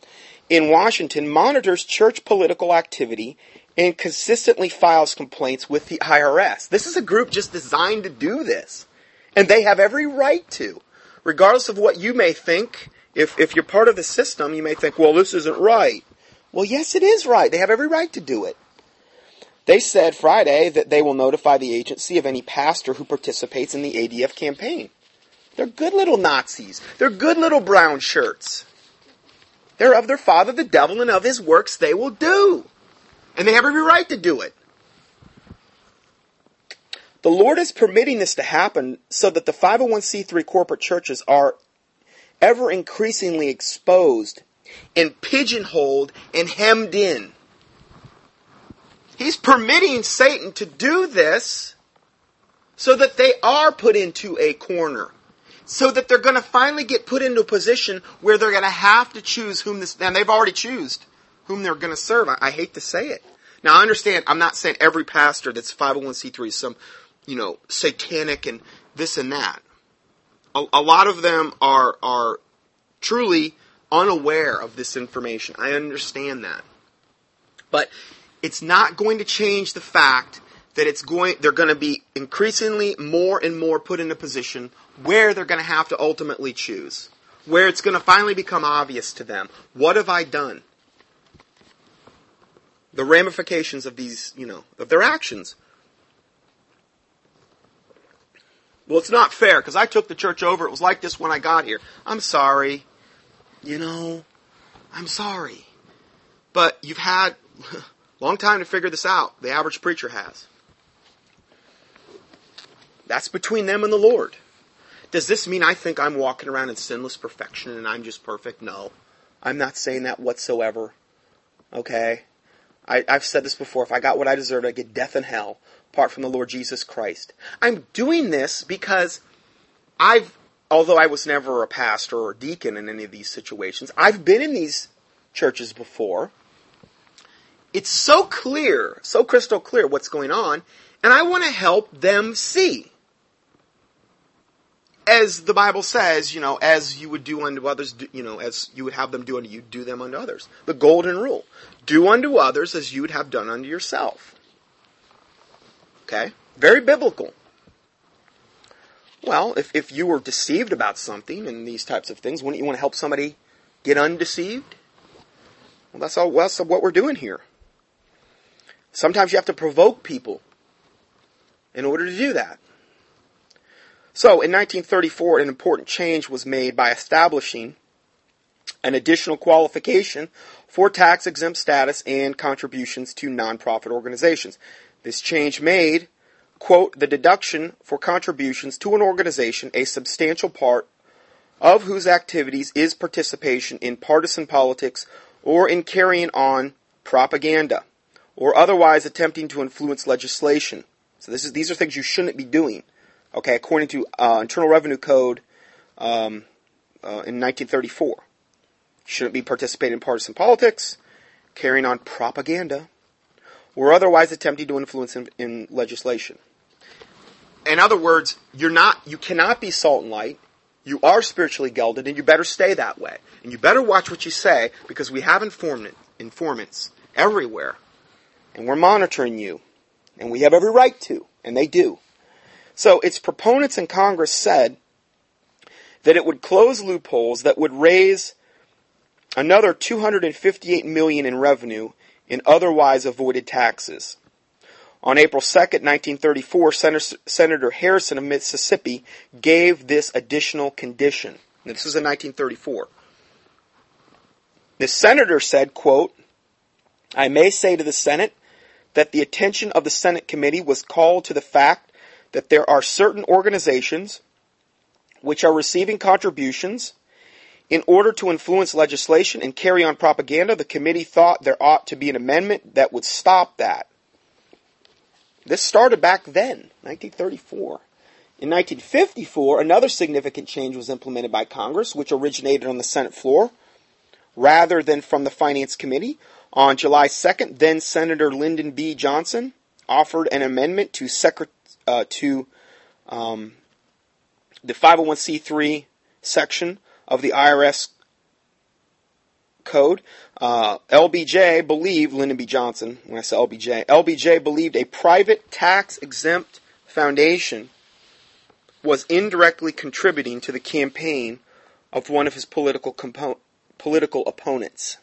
in Washington monitors church political activity and consistently files complaints with the IRS. This is a group just designed to do this. And they have every right to. Regardless of what you may think, if, if you're part of the system, you may think, well, this isn't right. Well, yes, it is right. They have every right to do it. They said Friday that they will notify the agency of any pastor who participates in the ADF campaign. They're good little Nazis. They're good little brown shirts. They're of their father the devil and of his works they will do. And they have every right to do it. The Lord is permitting this to happen so that the 501c3 corporate churches are ever increasingly exposed and pigeonholed and hemmed in. He's permitting Satan to do this so that they are put into a corner so that they're going to finally get put into a position where they're going to have to choose whom this, and they've already chosen whom they're going to serve. I, I hate to say it. Now I understand, I'm not saying every pastor that's 501c3 is some, you know, satanic and this and that. A, a lot of them are, are truly unaware of this information. I understand that. But it's not going to change the fact that it's going, they're going to be increasingly more and more put in a position where they're going to have to ultimately choose. Where it's going to finally become obvious to them. What have I done? The ramifications of these, you know, of their actions. Well, it's not fair because I took the church over. It was like this when I got here. I'm sorry. You know, I'm sorry. But you've had a long time to figure this out. The average preacher has. That's between them and the Lord. Does this mean I think I'm walking around in sinless perfection and I'm just perfect? No. I'm not saying that whatsoever. Okay? I, have said this before. If I got what I deserved, I'd get death and hell apart from the Lord Jesus Christ. I'm doing this because I've, although I was never a pastor or a deacon in any of these situations, I've been in these churches before. It's so clear, so crystal clear what's going on, and I want to help them see as the Bible says, you know, as you would do unto others, you know, as you would have them do unto you, do them unto others. The golden rule. Do unto others as you would have done unto yourself. Okay? Very biblical. Well, if, if you were deceived about something and these types of things, wouldn't you want to help somebody get undeceived? Well, that's all, well, that's what we're doing here. Sometimes you have to provoke people in order to do that. So, in 1934, an important change was made by establishing an additional qualification for tax exempt status and contributions to nonprofit organizations. This change made, quote, the deduction for contributions to an organization a substantial part of whose activities is participation in partisan politics or in carrying on propaganda or otherwise attempting to influence legislation. So this is, these are things you shouldn't be doing. Okay, according to uh, Internal Revenue Code um, uh, in 1934. shouldn't be participating in partisan politics, carrying on propaganda, or otherwise attempting to influence in, in legislation. In other words, you're not, you cannot be salt and light. You are spiritually gelded, and you better stay that way. And you better watch what you say, because we have informant, informants everywhere, and we're monitoring you, and we have every right to, and they do. So its proponents in Congress said that it would close loopholes that would raise another 258 million in revenue in otherwise avoided taxes. On April 2, 1934, Senator, Senator Harrison of Mississippi gave this additional condition. Now, this was in 1934. The senator said, quote, I may say to the Senate that the attention of the Senate committee was called to the fact that there are certain organizations which are receiving contributions in order to influence legislation and carry on propaganda, the committee thought there ought to be an amendment that would stop that. This started back then, 1934. In 1954, another significant change was implemented by Congress, which originated on the Senate floor rather than from the Finance Committee. On July 2nd, then Senator Lyndon B. Johnson offered an amendment to, secret, uh, to um, the 501c3 section of the IRS code. Uh, LBJ believed, Lyndon B. Johnson, when I say LBJ, LBJ believed a private tax exempt foundation was indirectly contributing to the campaign of one of his political, compo- political opponents.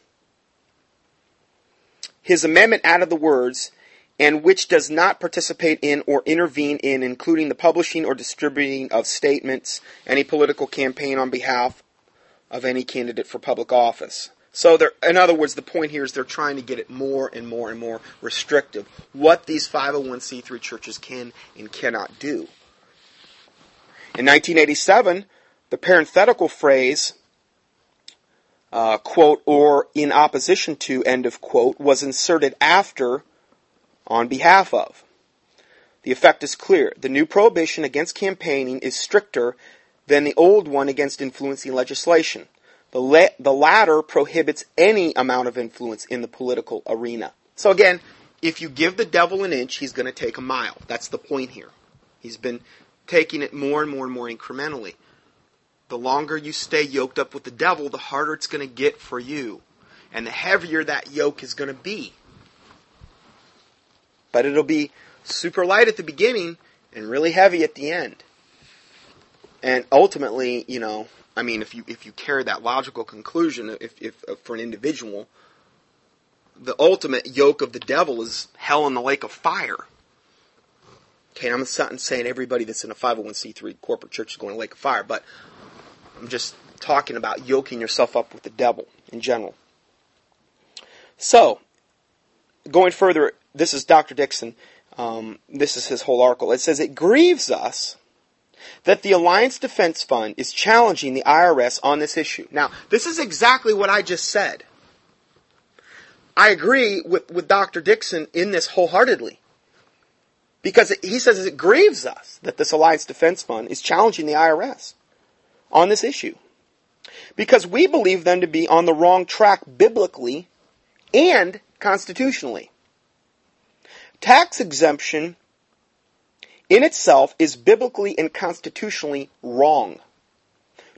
His amendment added the words, and which does not participate in or intervene in, including the publishing or distributing of statements, any political campaign on behalf of any candidate for public office. So, in other words, the point here is they're trying to get it more and more and more restrictive. What these 501c3 churches can and cannot do. In 1987, the parenthetical phrase, uh, quote, or in opposition to, end of quote, was inserted after on behalf of. The effect is clear. The new prohibition against campaigning is stricter than the old one against influencing legislation. The, la- the latter prohibits any amount of influence in the political arena. So again, if you give the devil an inch, he's going to take a mile. That's the point here. He's been taking it more and more and more incrementally. The longer you stay yoked up with the devil, the harder it's going to get for you. And the heavier that yoke is going to be. But it'll be super light at the beginning and really heavy at the end. And ultimately, you know, I mean, if you if you carry that logical conclusion, if if uh, for an individual, the ultimate yoke of the devil is hell in the lake of fire. Okay, I'm not saying everybody that's in a 501c3 corporate church is going to lake of fire, but I'm just talking about yoking yourself up with the devil in general. So, going further, this is Dr. Dixon. Um, this is his whole article. It says, It grieves us that the Alliance Defense Fund is challenging the IRS on this issue. Now, this is exactly what I just said. I agree with, with Dr. Dixon in this wholeheartedly. Because he says it grieves us that this Alliance Defense Fund is challenging the IRS on this issue. Because we believe them to be on the wrong track biblically and constitutionally. Tax exemption in itself is biblically and constitutionally wrong.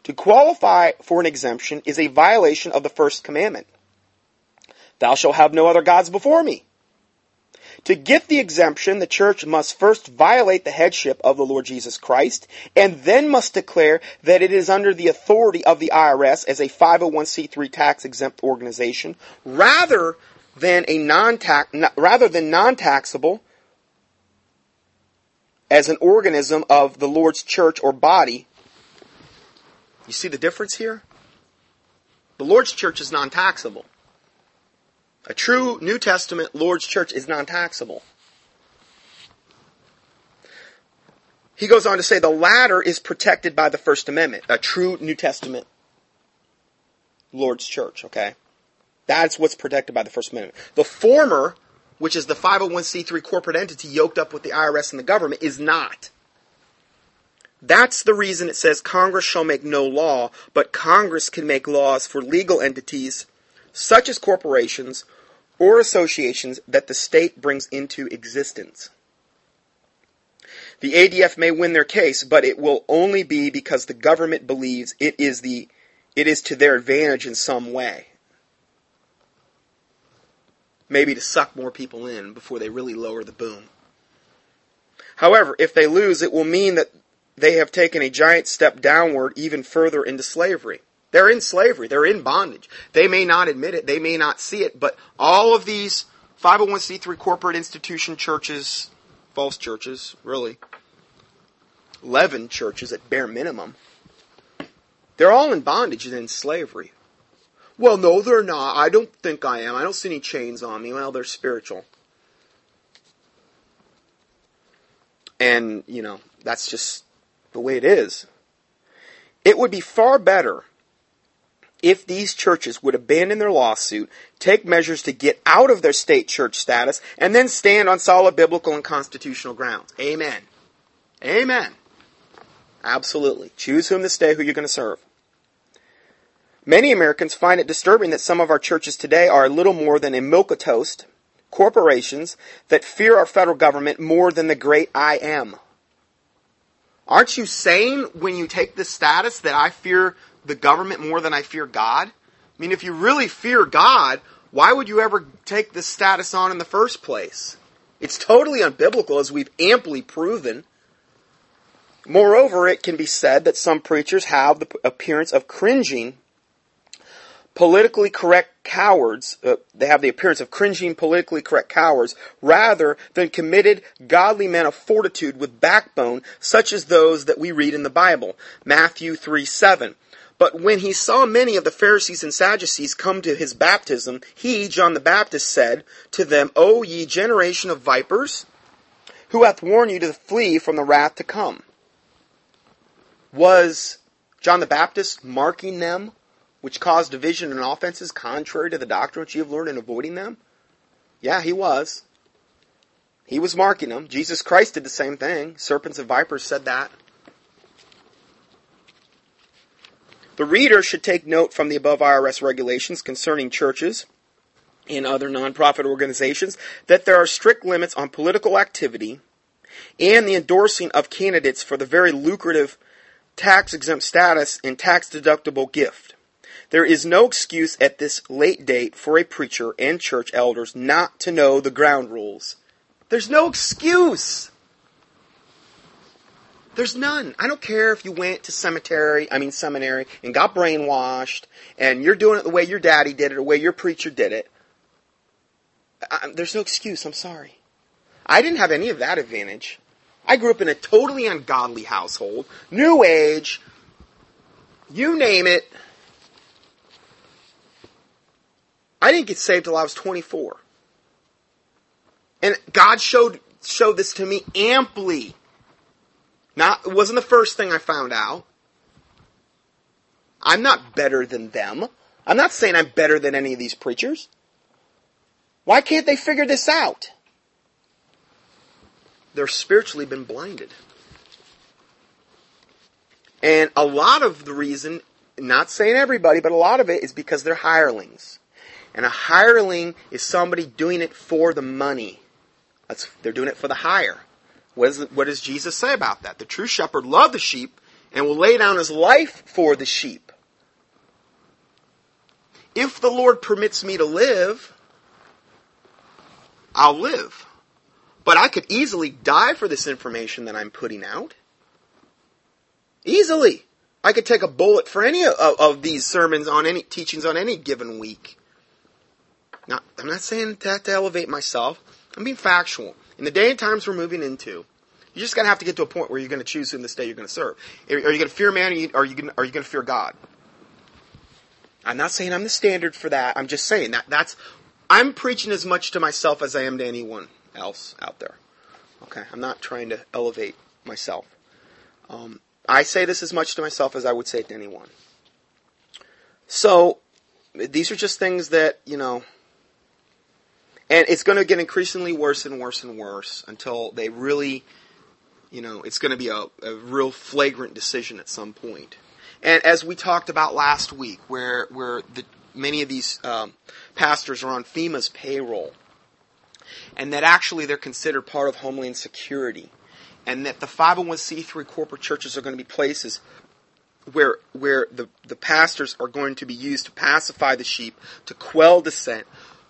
To qualify for an exemption is a violation of the first commandment. Thou shalt have no other gods before me. To get the exemption, the church must first violate the headship of the Lord Jesus Christ, and then must declare that it is under the authority of the IRS as a 501c3 tax exempt organization, rather than a non-tax, rather than non-taxable as an organism of the Lord's church or body. You see the difference here? The Lord's church is non taxable. A true New Testament Lord's church is non taxable. He goes on to say the latter is protected by the First Amendment, a true New Testament Lord's church, okay? That's what's protected by the First Amendment. The former which is the 501c3 corporate entity yoked up with the IRS and the government, is not. That's the reason it says Congress shall make no law, but Congress can make laws for legal entities such as corporations or associations that the state brings into existence. The ADF may win their case, but it will only be because the government believes it is the it is to their advantage in some way. Maybe to suck more people in before they really lower the boom. However, if they lose, it will mean that they have taken a giant step downward even further into slavery. They're in slavery. They're in bondage. They may not admit it. They may not see it, but all of these 501c3 corporate institution churches, false churches, really, 11 churches at bare minimum, they're all in bondage and in slavery. Well, no, they're not. I don't think I am. I don't see any chains on me. Well, they're spiritual. And, you know, that's just the way it is. It would be far better if these churches would abandon their lawsuit, take measures to get out of their state church status, and then stand on solid biblical and constitutional grounds. Amen. Amen. Absolutely. Choose whom to stay, who you're going to serve. Many Americans find it disturbing that some of our churches today are a little more than a milk toast corporations that fear our federal government more than the great I am. Aren't you saying when you take this status that I fear the government more than I fear God? I mean, if you really fear God, why would you ever take this status on in the first place? It's totally unbiblical, as we've amply proven. Moreover, it can be said that some preachers have the appearance of cringing politically correct cowards, uh, they have the appearance of cringing politically correct cowards, rather than committed godly men of fortitude with backbone, such as those that we read in the Bible. Matthew 3 7. But when he saw many of the Pharisees and Sadducees come to his baptism, he, John the Baptist, said to them, O ye generation of vipers, who hath warned you to flee from the wrath to come? Was John the Baptist marking them which caused division and offenses contrary to the doctrine which you have learned in avoiding them? Yeah, he was. He was marking them. Jesus Christ did the same thing. Serpents and vipers said that. The reader should take note from the above IRS regulations concerning churches and other nonprofit organizations that there are strict limits on political activity and the endorsing of candidates for the very lucrative tax exempt status and tax deductible gift. There is no excuse at this late date for a preacher and church elders not to know the ground rules. There's no excuse. There's none. I don't care if you went to cemetery, I mean seminary, and got brainwashed, and you're doing it the way your daddy did it, or the way your preacher did it. I, there's no excuse. I'm sorry. I didn't have any of that advantage. I grew up in a totally ungodly household, new age, you name it. I didn't get saved till I was 24. And God showed, showed this to me amply. Not, it wasn't the first thing I found out. I'm not better than them. I'm not saying I'm better than any of these preachers. Why can't they figure this out? They're spiritually been blinded. And a lot of the reason, not saying everybody, but a lot of it is because they're hirelings. And a hireling is somebody doing it for the money. That's, they're doing it for the hire. What, is, what does Jesus say about that? The true shepherd loves the sheep and will lay down his life for the sheep. If the Lord permits me to live, I'll live. But I could easily die for this information that I'm putting out. Easily. I could take a bullet for any of, of, these sermons on any teachings on any given week. Now, I'm not saying that to elevate myself. I'm being factual. In the day and times we're moving into, you're just going to have to get to a point where you're going to choose whom this day you're going to serve. Are you going to fear man or are you going, are you going to fear God? I'm not saying I'm the standard for that. I'm just saying that that's, I'm preaching as much to myself as I am to anyone else out there. Okay? I'm not trying to elevate myself. Um, I say this as much to myself as I would say to anyone. So, these are just things that, you know, and it's going to get increasingly worse and worse and worse until they really You know, it's going to be a, a real flagrant decision at some point. And as we talked about last week, where where the, many of these um, pastors are on FEMA's payroll, and that actually they're considered part of Homeland Security, and that the 501c3 corporate churches are going to be places where where the, the pastors are going to be used to pacify the sheep, to quell dissent.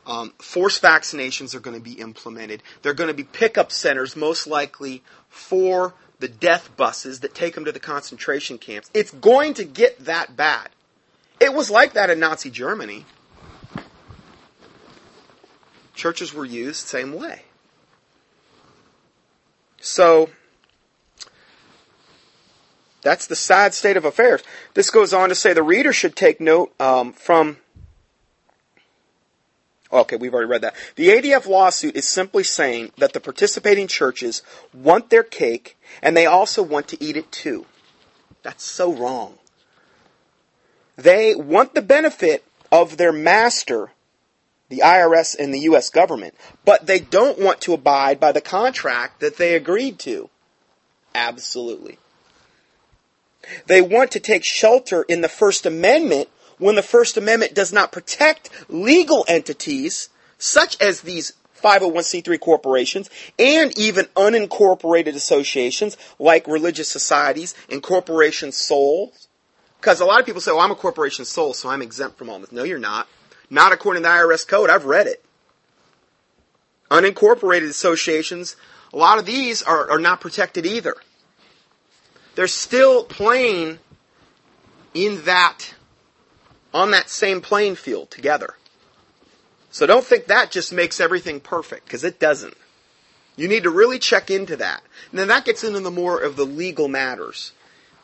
Um, forced vaccinations are going to be implemented. They're going to be pickup centers, most likely for the death buses that take them to the concentration camps. It's going to get that bad. It was like that in Nazi Germany. Churches were used the same way. So that's the sad state of affairs. This goes on to say the reader should take note um, from. Okay, we've already read that. The ADF lawsuit is simply saying that the participating churches want their cake and they also want to eat it too. That's so wrong. They want the benefit of their master, the IRS and the U.S. government, but they don't want to abide by the contract that they agreed to. Absolutely. They want to take shelter in the First Amendment when the First Amendment does not protect legal entities such as these 501c3 corporations and even unincorporated associations like religious societies and corporation souls. Because a lot of people say, well, I'm a corporation soul, so I'm exempt from all this. No, you're not. Not according to the IRS code. I've read it. Unincorporated associations, a lot of these are, are not protected either. They're still playing in that, on that same playing field together. So don't think that just makes everything perfect, because it doesn't. You need to really check into that. And then that gets into the more of the legal matters,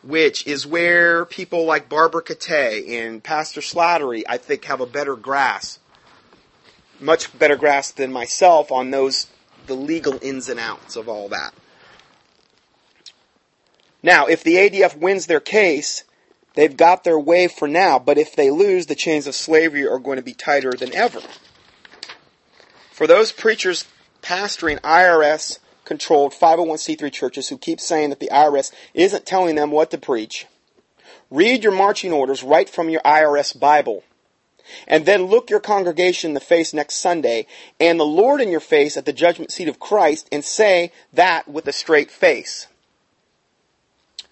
which is where people like Barbara Catay and Pastor Slattery, I think, have a better grasp, much better grasp than myself on those, the legal ins and outs of all that. Now, if the ADF wins their case, they've got their way for now, but if they lose, the chains of slavery are going to be tighter than ever. For those preachers pastoring IRS controlled 501c3 churches who keep saying that the IRS isn't telling them what to preach, read your marching orders right from your IRS Bible. And then look your congregation in the face next Sunday and the Lord in your face at the judgment seat of Christ and say that with a straight face.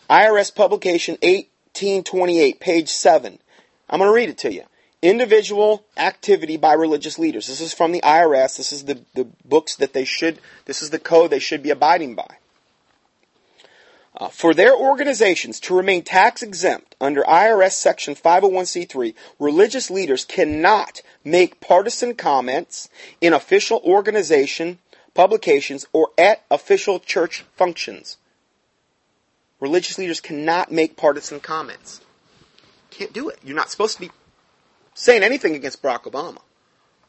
IRS publication 1828, page 7. I'm going to read it to you. Individual activity by religious leaders. This is from the IRS. This is the, the books that they should, this is the code they should be abiding by. Uh, for their organizations to remain tax exempt under IRS Section 501c3, religious leaders cannot make partisan comments in official organization publications or at official church functions religious leaders cannot make partisan comments. Can't do it. You're not supposed to be saying anything against Barack Obama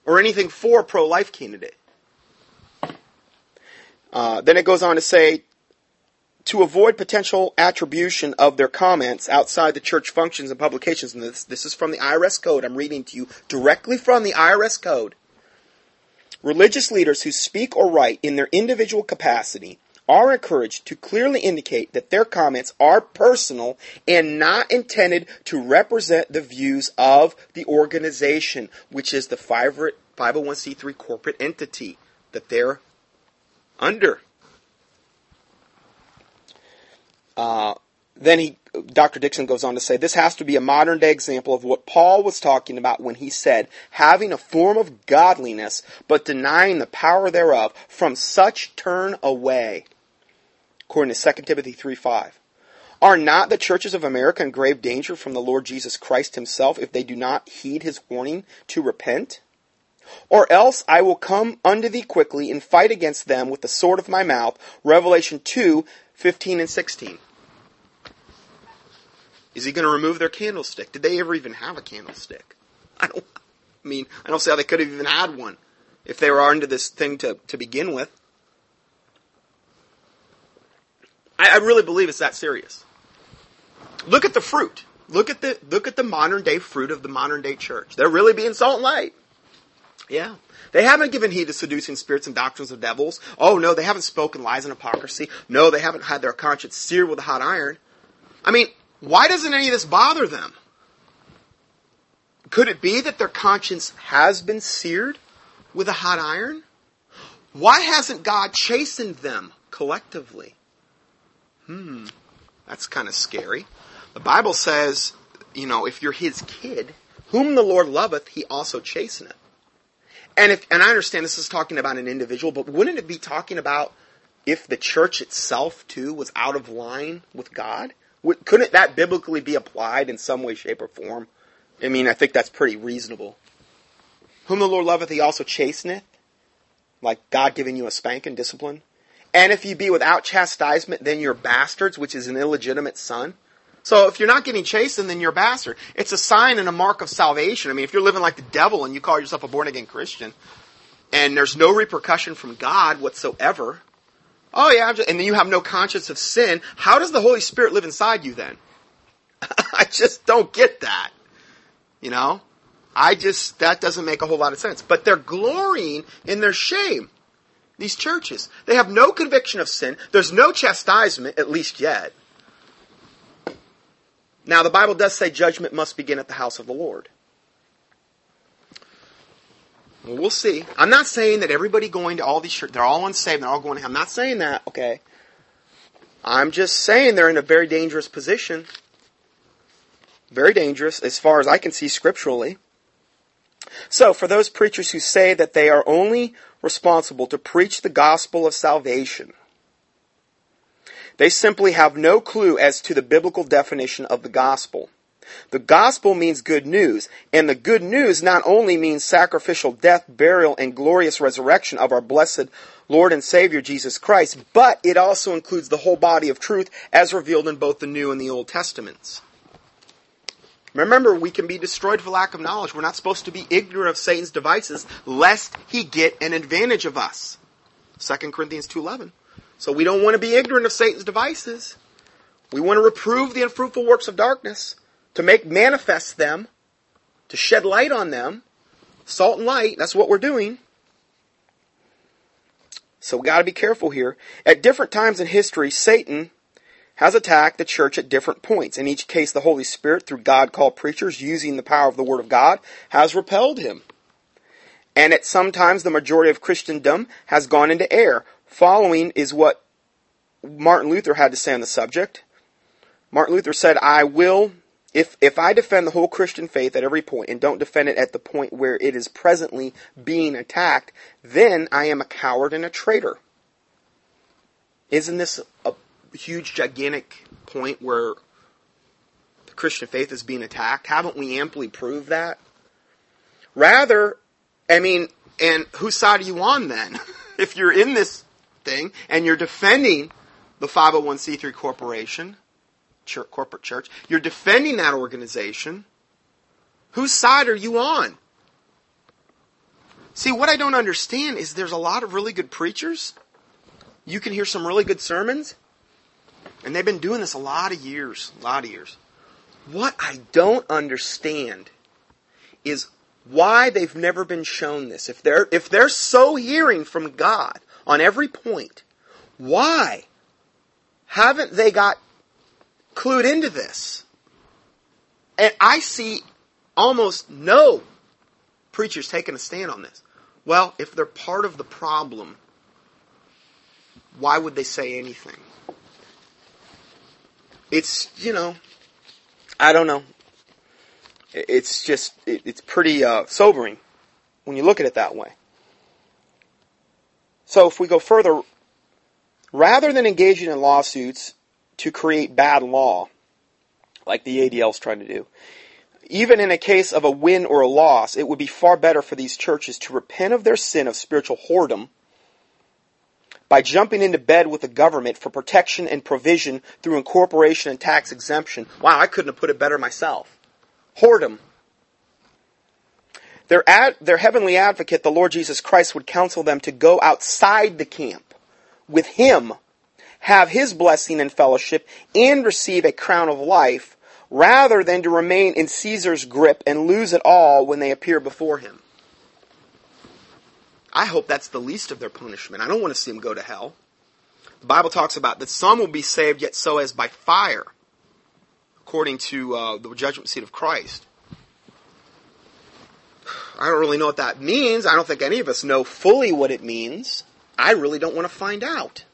or anything for a pro-life candidate. Uh, then it goes on to say, to avoid potential attribution of their comments outside the church functions and publications, and this, this is from the IRS code, I'm reading to you directly from the IRS code. Religious leaders who speak or write in their individual capacity are encouraged to clearly indicate that their comments are personal and not intended to represent the views of the organization, which is the 501c3 corporate entity that they're under. Uh, then he, Dr. Dixon goes on to say, this has to be a modern day example of what Paul was talking about when he said, having a form of godliness, but denying the power thereof, from such turn away according to 2 Timothy 3 5. Are not the churches of America in grave danger from the Lord Jesus Christ himself if they do not heed his warning to repent? Or else I will come unto thee quickly and fight against them with the sword of my mouth. Revelation 2 15 and 16. Is he going to remove their candlestick? Did they ever even have a candlestick? I don't I mean, I don't see how they could have even had one if they were into this thing to, to begin with. I, I really believe it's that serious. Look at the fruit. Look at the look at the modern day fruit of the modern day church. They're really being salt and light. Yeah. They haven't given heed to seducing spirits and doctrines of devils. Oh no, they haven't spoken lies and hypocrisy. No, they haven't had their conscience seared with a hot iron. I mean, why doesn't any of this bother them? Could it be that their conscience has been seared with a hot iron? Why hasn't God chastened them collectively? Hmm, that's kind of scary. The Bible says, you know, if you're his kid, whom the Lord loveth, he also chasteneth. And if, and I understand this is talking about an individual, but wouldn't it be talking about if the church itself too was out of line with God? Couldn't that biblically be applied in some way, shape, or form? I mean, I think that's pretty reasonable. Whom the Lord loveth, he also chasteneth, like God giving you a spanking discipline. And if you be without chastisement, then you're bastards, which is an illegitimate son. So if you're not getting chastened, then you're a bastard. It's a sign and a mark of salvation. I mean, if you're living like the devil and you call yourself a born again Christian, and there's no repercussion from God whatsoever, oh yeah, and then you have no conscience of sin, how does the Holy Spirit live inside you then? I just don't get that. You know? I just, that doesn't make a whole lot of sense. But they're glorying in their shame. These churches. They have no conviction of sin. There's no chastisement, at least yet. Now, the Bible does say judgment must begin at the house of the Lord. Well, we'll see. I'm not saying that everybody going to all these churches, they're all unsaved, they're all going to hell. I'm not saying that, okay? I'm just saying they're in a very dangerous position. Very dangerous, as far as I can see scripturally. So, for those preachers who say that they are only responsible to preach the gospel of salvation, they simply have no clue as to the biblical definition of the gospel. The gospel means good news, and the good news not only means sacrificial death, burial, and glorious resurrection of our blessed Lord and Savior Jesus Christ, but it also includes the whole body of truth as revealed in both the New and the Old Testaments. Remember, we can be destroyed for lack of knowledge. We're not supposed to be ignorant of Satan's devices, lest he get an advantage of us. 2 Corinthians 2.11. So we don't want to be ignorant of Satan's devices. We want to reprove the unfruitful works of darkness, to make manifest them, to shed light on them. Salt and light, that's what we're doing. So we gotta be careful here. At different times in history, Satan has attacked the church at different points. In each case, the Holy Spirit, through God called preachers using the power of the Word of God, has repelled him. And at some times, the majority of Christendom has gone into error, Following is what Martin Luther had to say on the subject. Martin Luther said, I will, if, if I defend the whole Christian faith at every point and don't defend it at the point where it is presently being attacked, then I am a coward and a traitor. Isn't this a huge, gigantic point where the Christian faith is being attacked? Haven't we amply proved that? Rather, I mean, and whose side are you on then? if you're in this thing and you're defending the 501c3 corporation, church, corporate church, you're defending that organization, whose side are you on? See, what I don't understand is there's a lot of really good preachers. You can hear some really good sermons. And they've been doing this a lot of years, a lot of years. What I don't understand is why they've never been shown this. If they're, if they're so hearing from God, on every point. Why haven't they got clued into this? And I see almost no preachers taking a stand on this. Well, if they're part of the problem, why would they say anything? It's, you know, I don't know. It's just, it's pretty uh, sobering when you look at it that way. So if we go further, rather than engaging in lawsuits to create bad law, like the ADL is trying to do, even in a case of a win or a loss, it would be far better for these churches to repent of their sin of spiritual whoredom by jumping into bed with the government for protection and provision through incorporation and tax exemption. Wow, I couldn't have put it better myself. Whoredom. Their, ad, their heavenly advocate, the Lord Jesus Christ, would counsel them to go outside the camp with Him, have His blessing and fellowship, and receive a crown of life, rather than to remain in Caesar's grip and lose it all when they appear before Him. I hope that's the least of their punishment. I don't want to see them go to hell. The Bible talks about that some will be saved, yet so as by fire, according to uh, the judgment seat of Christ. I don't really know what that means. I don't think any of us know fully what it means. I really don't want to find out.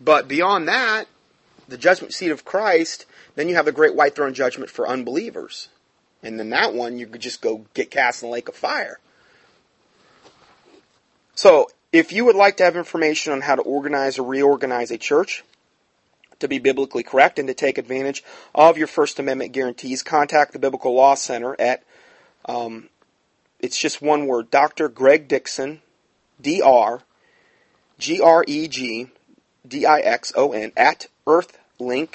But beyond that, the judgment seat of Christ, then you have the great white throne judgment for unbelievers. And then that one, you could just go get cast in the lake of fire. So, if you would like to have information on how to organize or reorganize a church to be biblically correct and to take advantage of your First Amendment guarantees, contact the Biblical Law Center at, um, it's just one word, Dr. Greg Dixon, D-R, G-R-E-G, D-I-X-O-N, at earthlink,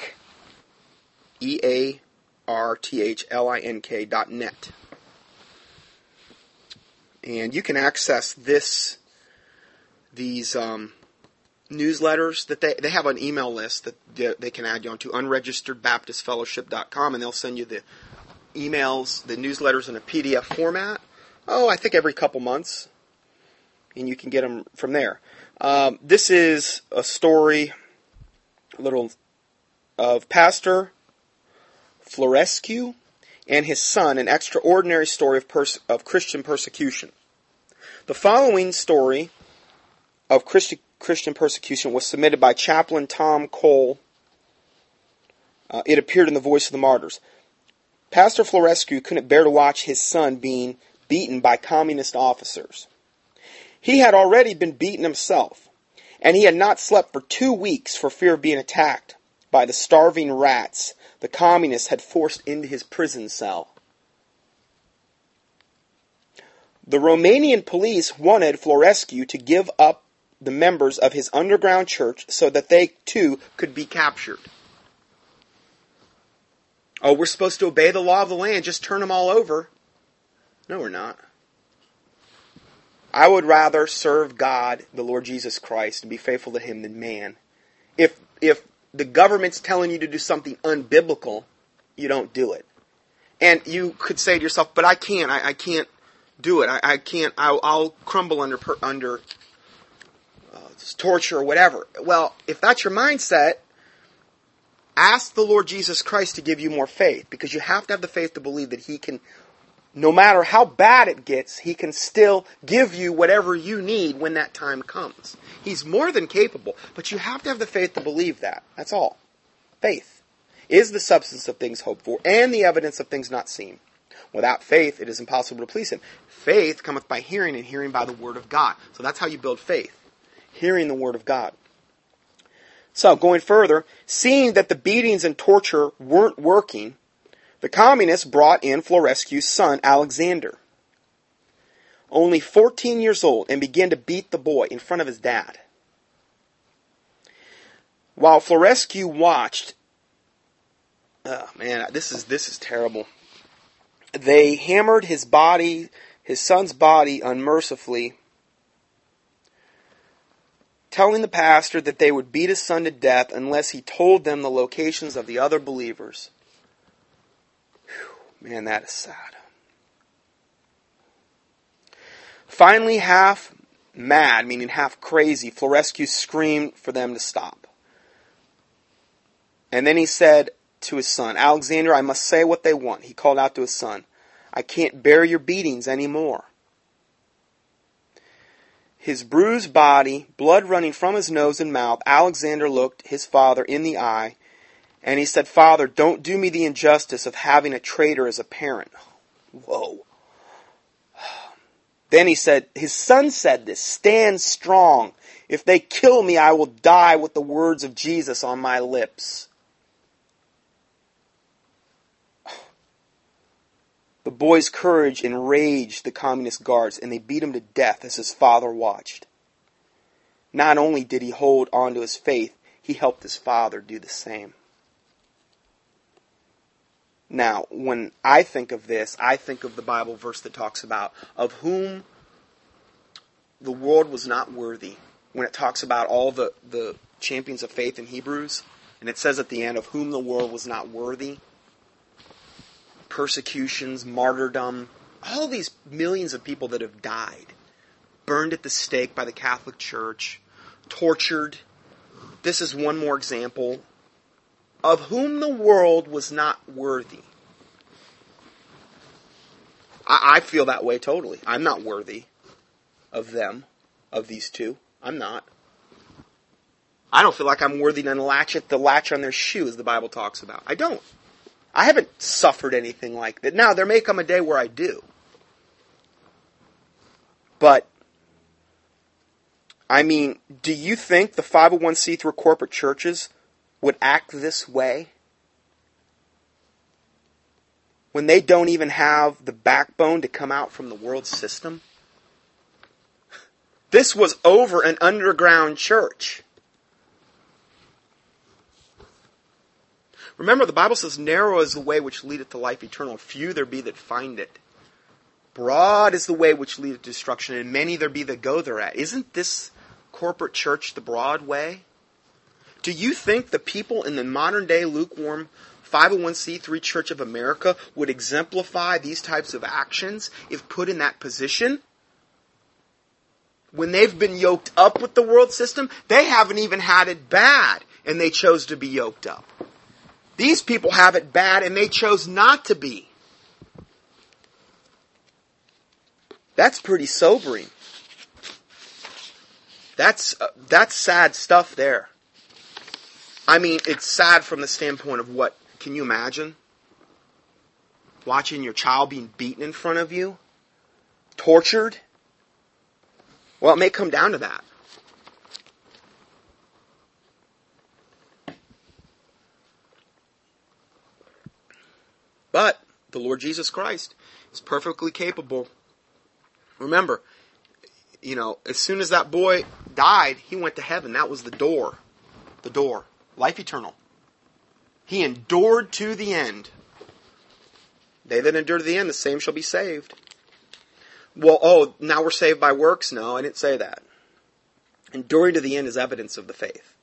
E-A-R-T-H-L-I-N-K dot net. And you can access this, these um, newsletters that they, they have an email list that they can add you onto unregisteredbaptistfellowship.com and they'll send you the emails, the newsletters in a PDF format. Oh, I think every couple months. And you can get them from there. Um, this is a story, a little of Pastor Florescu and his son, an extraordinary story of, pers- of Christian persecution. The following story of Christi- Christian persecution was submitted by Chaplain Tom Cole. Uh, it appeared in the Voice of the Martyrs. Pastor Florescu couldn't bear to watch his son being beaten by communist officers. He had already been beaten himself, and he had not slept for two weeks for fear of being attacked by the starving rats the communists had forced into his prison cell. The Romanian police wanted Florescu to give up the members of his underground church so that they too could be captured. Oh, we're supposed to obey the law of the land, just turn them all over. No, we're not. I would rather serve God, the Lord Jesus Christ, and be faithful to Him than man. If, if the government's telling you to do something unbiblical, you don't do it. And you could say to yourself, but I can't, I, I can't do it. I, I can't, I'll, I'll, crumble under, under uh, torture or whatever. Well, if that's your mindset, ask the Lord Jesus Christ to give you more faith because you have to have the faith to believe that He can no matter how bad it gets, he can still give you whatever you need when that time comes. He's more than capable, but you have to have the faith to believe that. That's all. Faith is the substance of things hoped for and the evidence of things not seen. Without faith, it is impossible to please him. Faith cometh by hearing, and hearing by the word of God. So that's how you build faith. Hearing the word of God. So, going further, seeing that the beatings and torture weren't working, the communists brought in Florescu's son, Alexander, only 14 years old, and began to beat the boy in front of his dad. While Florescu watched, oh man, this is, this is terrible. They hammered his body, his son's body unmercifully, telling the pastor that they would beat his son to death unless he told them the locations of the other believers. Man, that is sad. Finally, half mad, meaning half crazy, Florescu screamed for them to stop. And then he said to his son, Alexander, I must say what they want. He called out to his son, I can't bear your beatings any more. His bruised body, blood running from his nose and mouth, Alexander looked his father in the eye and he said, Father, don't do me the injustice of having a traitor as a parent. Whoa. Then he said, his son said this, stand strong. If they kill me, I will die with the words of Jesus on my lips. The boy's courage enraged the communist guards, and they beat him to death as his father watched. Not only did he hold on to his faith, he helped his father do the same. Now, when I think of this, I think of the Bible verse that talks about of whom the world was not worthy. When it talks about all the, the champions of faith in Hebrews, and it says at the end of whom the world was not worthy, persecutions, martyrdom, all these millions of people that have died, burned at the stake by the Catholic Church, tortured. This is one more example of whom the world was not worthy. I, I feel that way totally. I'm not worthy of them, of these two. I'm not. I don't feel like I'm worthy to latchet, the latch on their shoe, as the Bible talks about. I don't. I haven't suffered anything like that. Now, there may come a day where I do. But, I mean, do you think the 501c3 corporate churches would act this way? When they don't even have the backbone to come out from the world system? This was over an underground church. Remember, the Bible says, Narrow is the way which leadeth to life eternal. Few there be that find it. Broad is the way which leadeth to destruction, and many there be that go thereat. Isn't this corporate church the broad way? Do you think the people in the modern day lukewarm 501c3 Church of America would exemplify these types of actions if put in that position? When they've been yoked up with the world system, they haven't even had it bad, and they chose to be yoked up. These people have it bad and they chose not to be. That's pretty sobering. That's uh, that's sad stuff there. I mean, it's sad from the standpoint of what can you imagine? Watching your child being beaten in front of you? Tortured? Well, it may come down to that. But the Lord Jesus Christ is perfectly capable. Remember, you know, as soon as that boy died, he went to heaven. That was the door. The door. Life eternal. He endured to the end. They that endure to the end, the same shall be saved. Well, oh, now we're saved by works? No, I didn't say that. Enduring to the end is evidence of the faith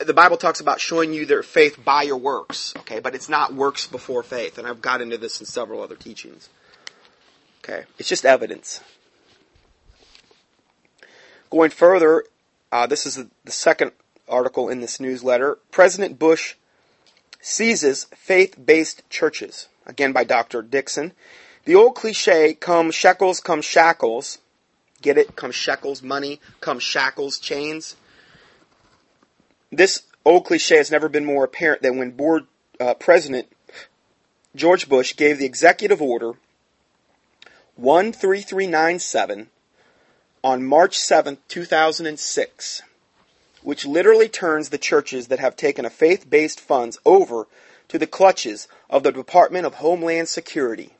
the Bible talks about showing you their faith by your works, okay, but it's not works before faith, and I've got into this in several other teachings. Okay, it's just evidence. Going further, uh, this is the second article in this newsletter. President Bush seizes faith-based churches. Again by Dr. Dixon. The old cliche, come shekels, come shackles. Get it? Come shekels, money. Come shackles, chains. This old cliche has never been more apparent than when board uh, president George Bush gave the executive order 13397 on March 7, 2006, which literally turns the churches that have taken a faith-based funds over to the clutches of the Department of Homeland Security.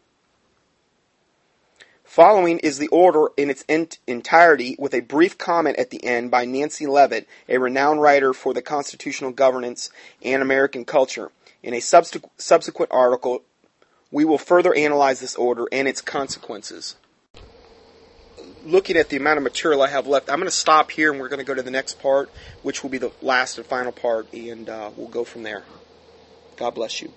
Following is the order in its entirety with a brief comment at the end by Nancy Levant, a renowned writer for the constitutional governance and American culture. In a subsequent article, we will further analyze this order and its consequences. Looking at the amount of material I have left, I'm going to stop here and we're going to go to the next part, which will be the last and final part, and uh, we'll go from there. God bless you.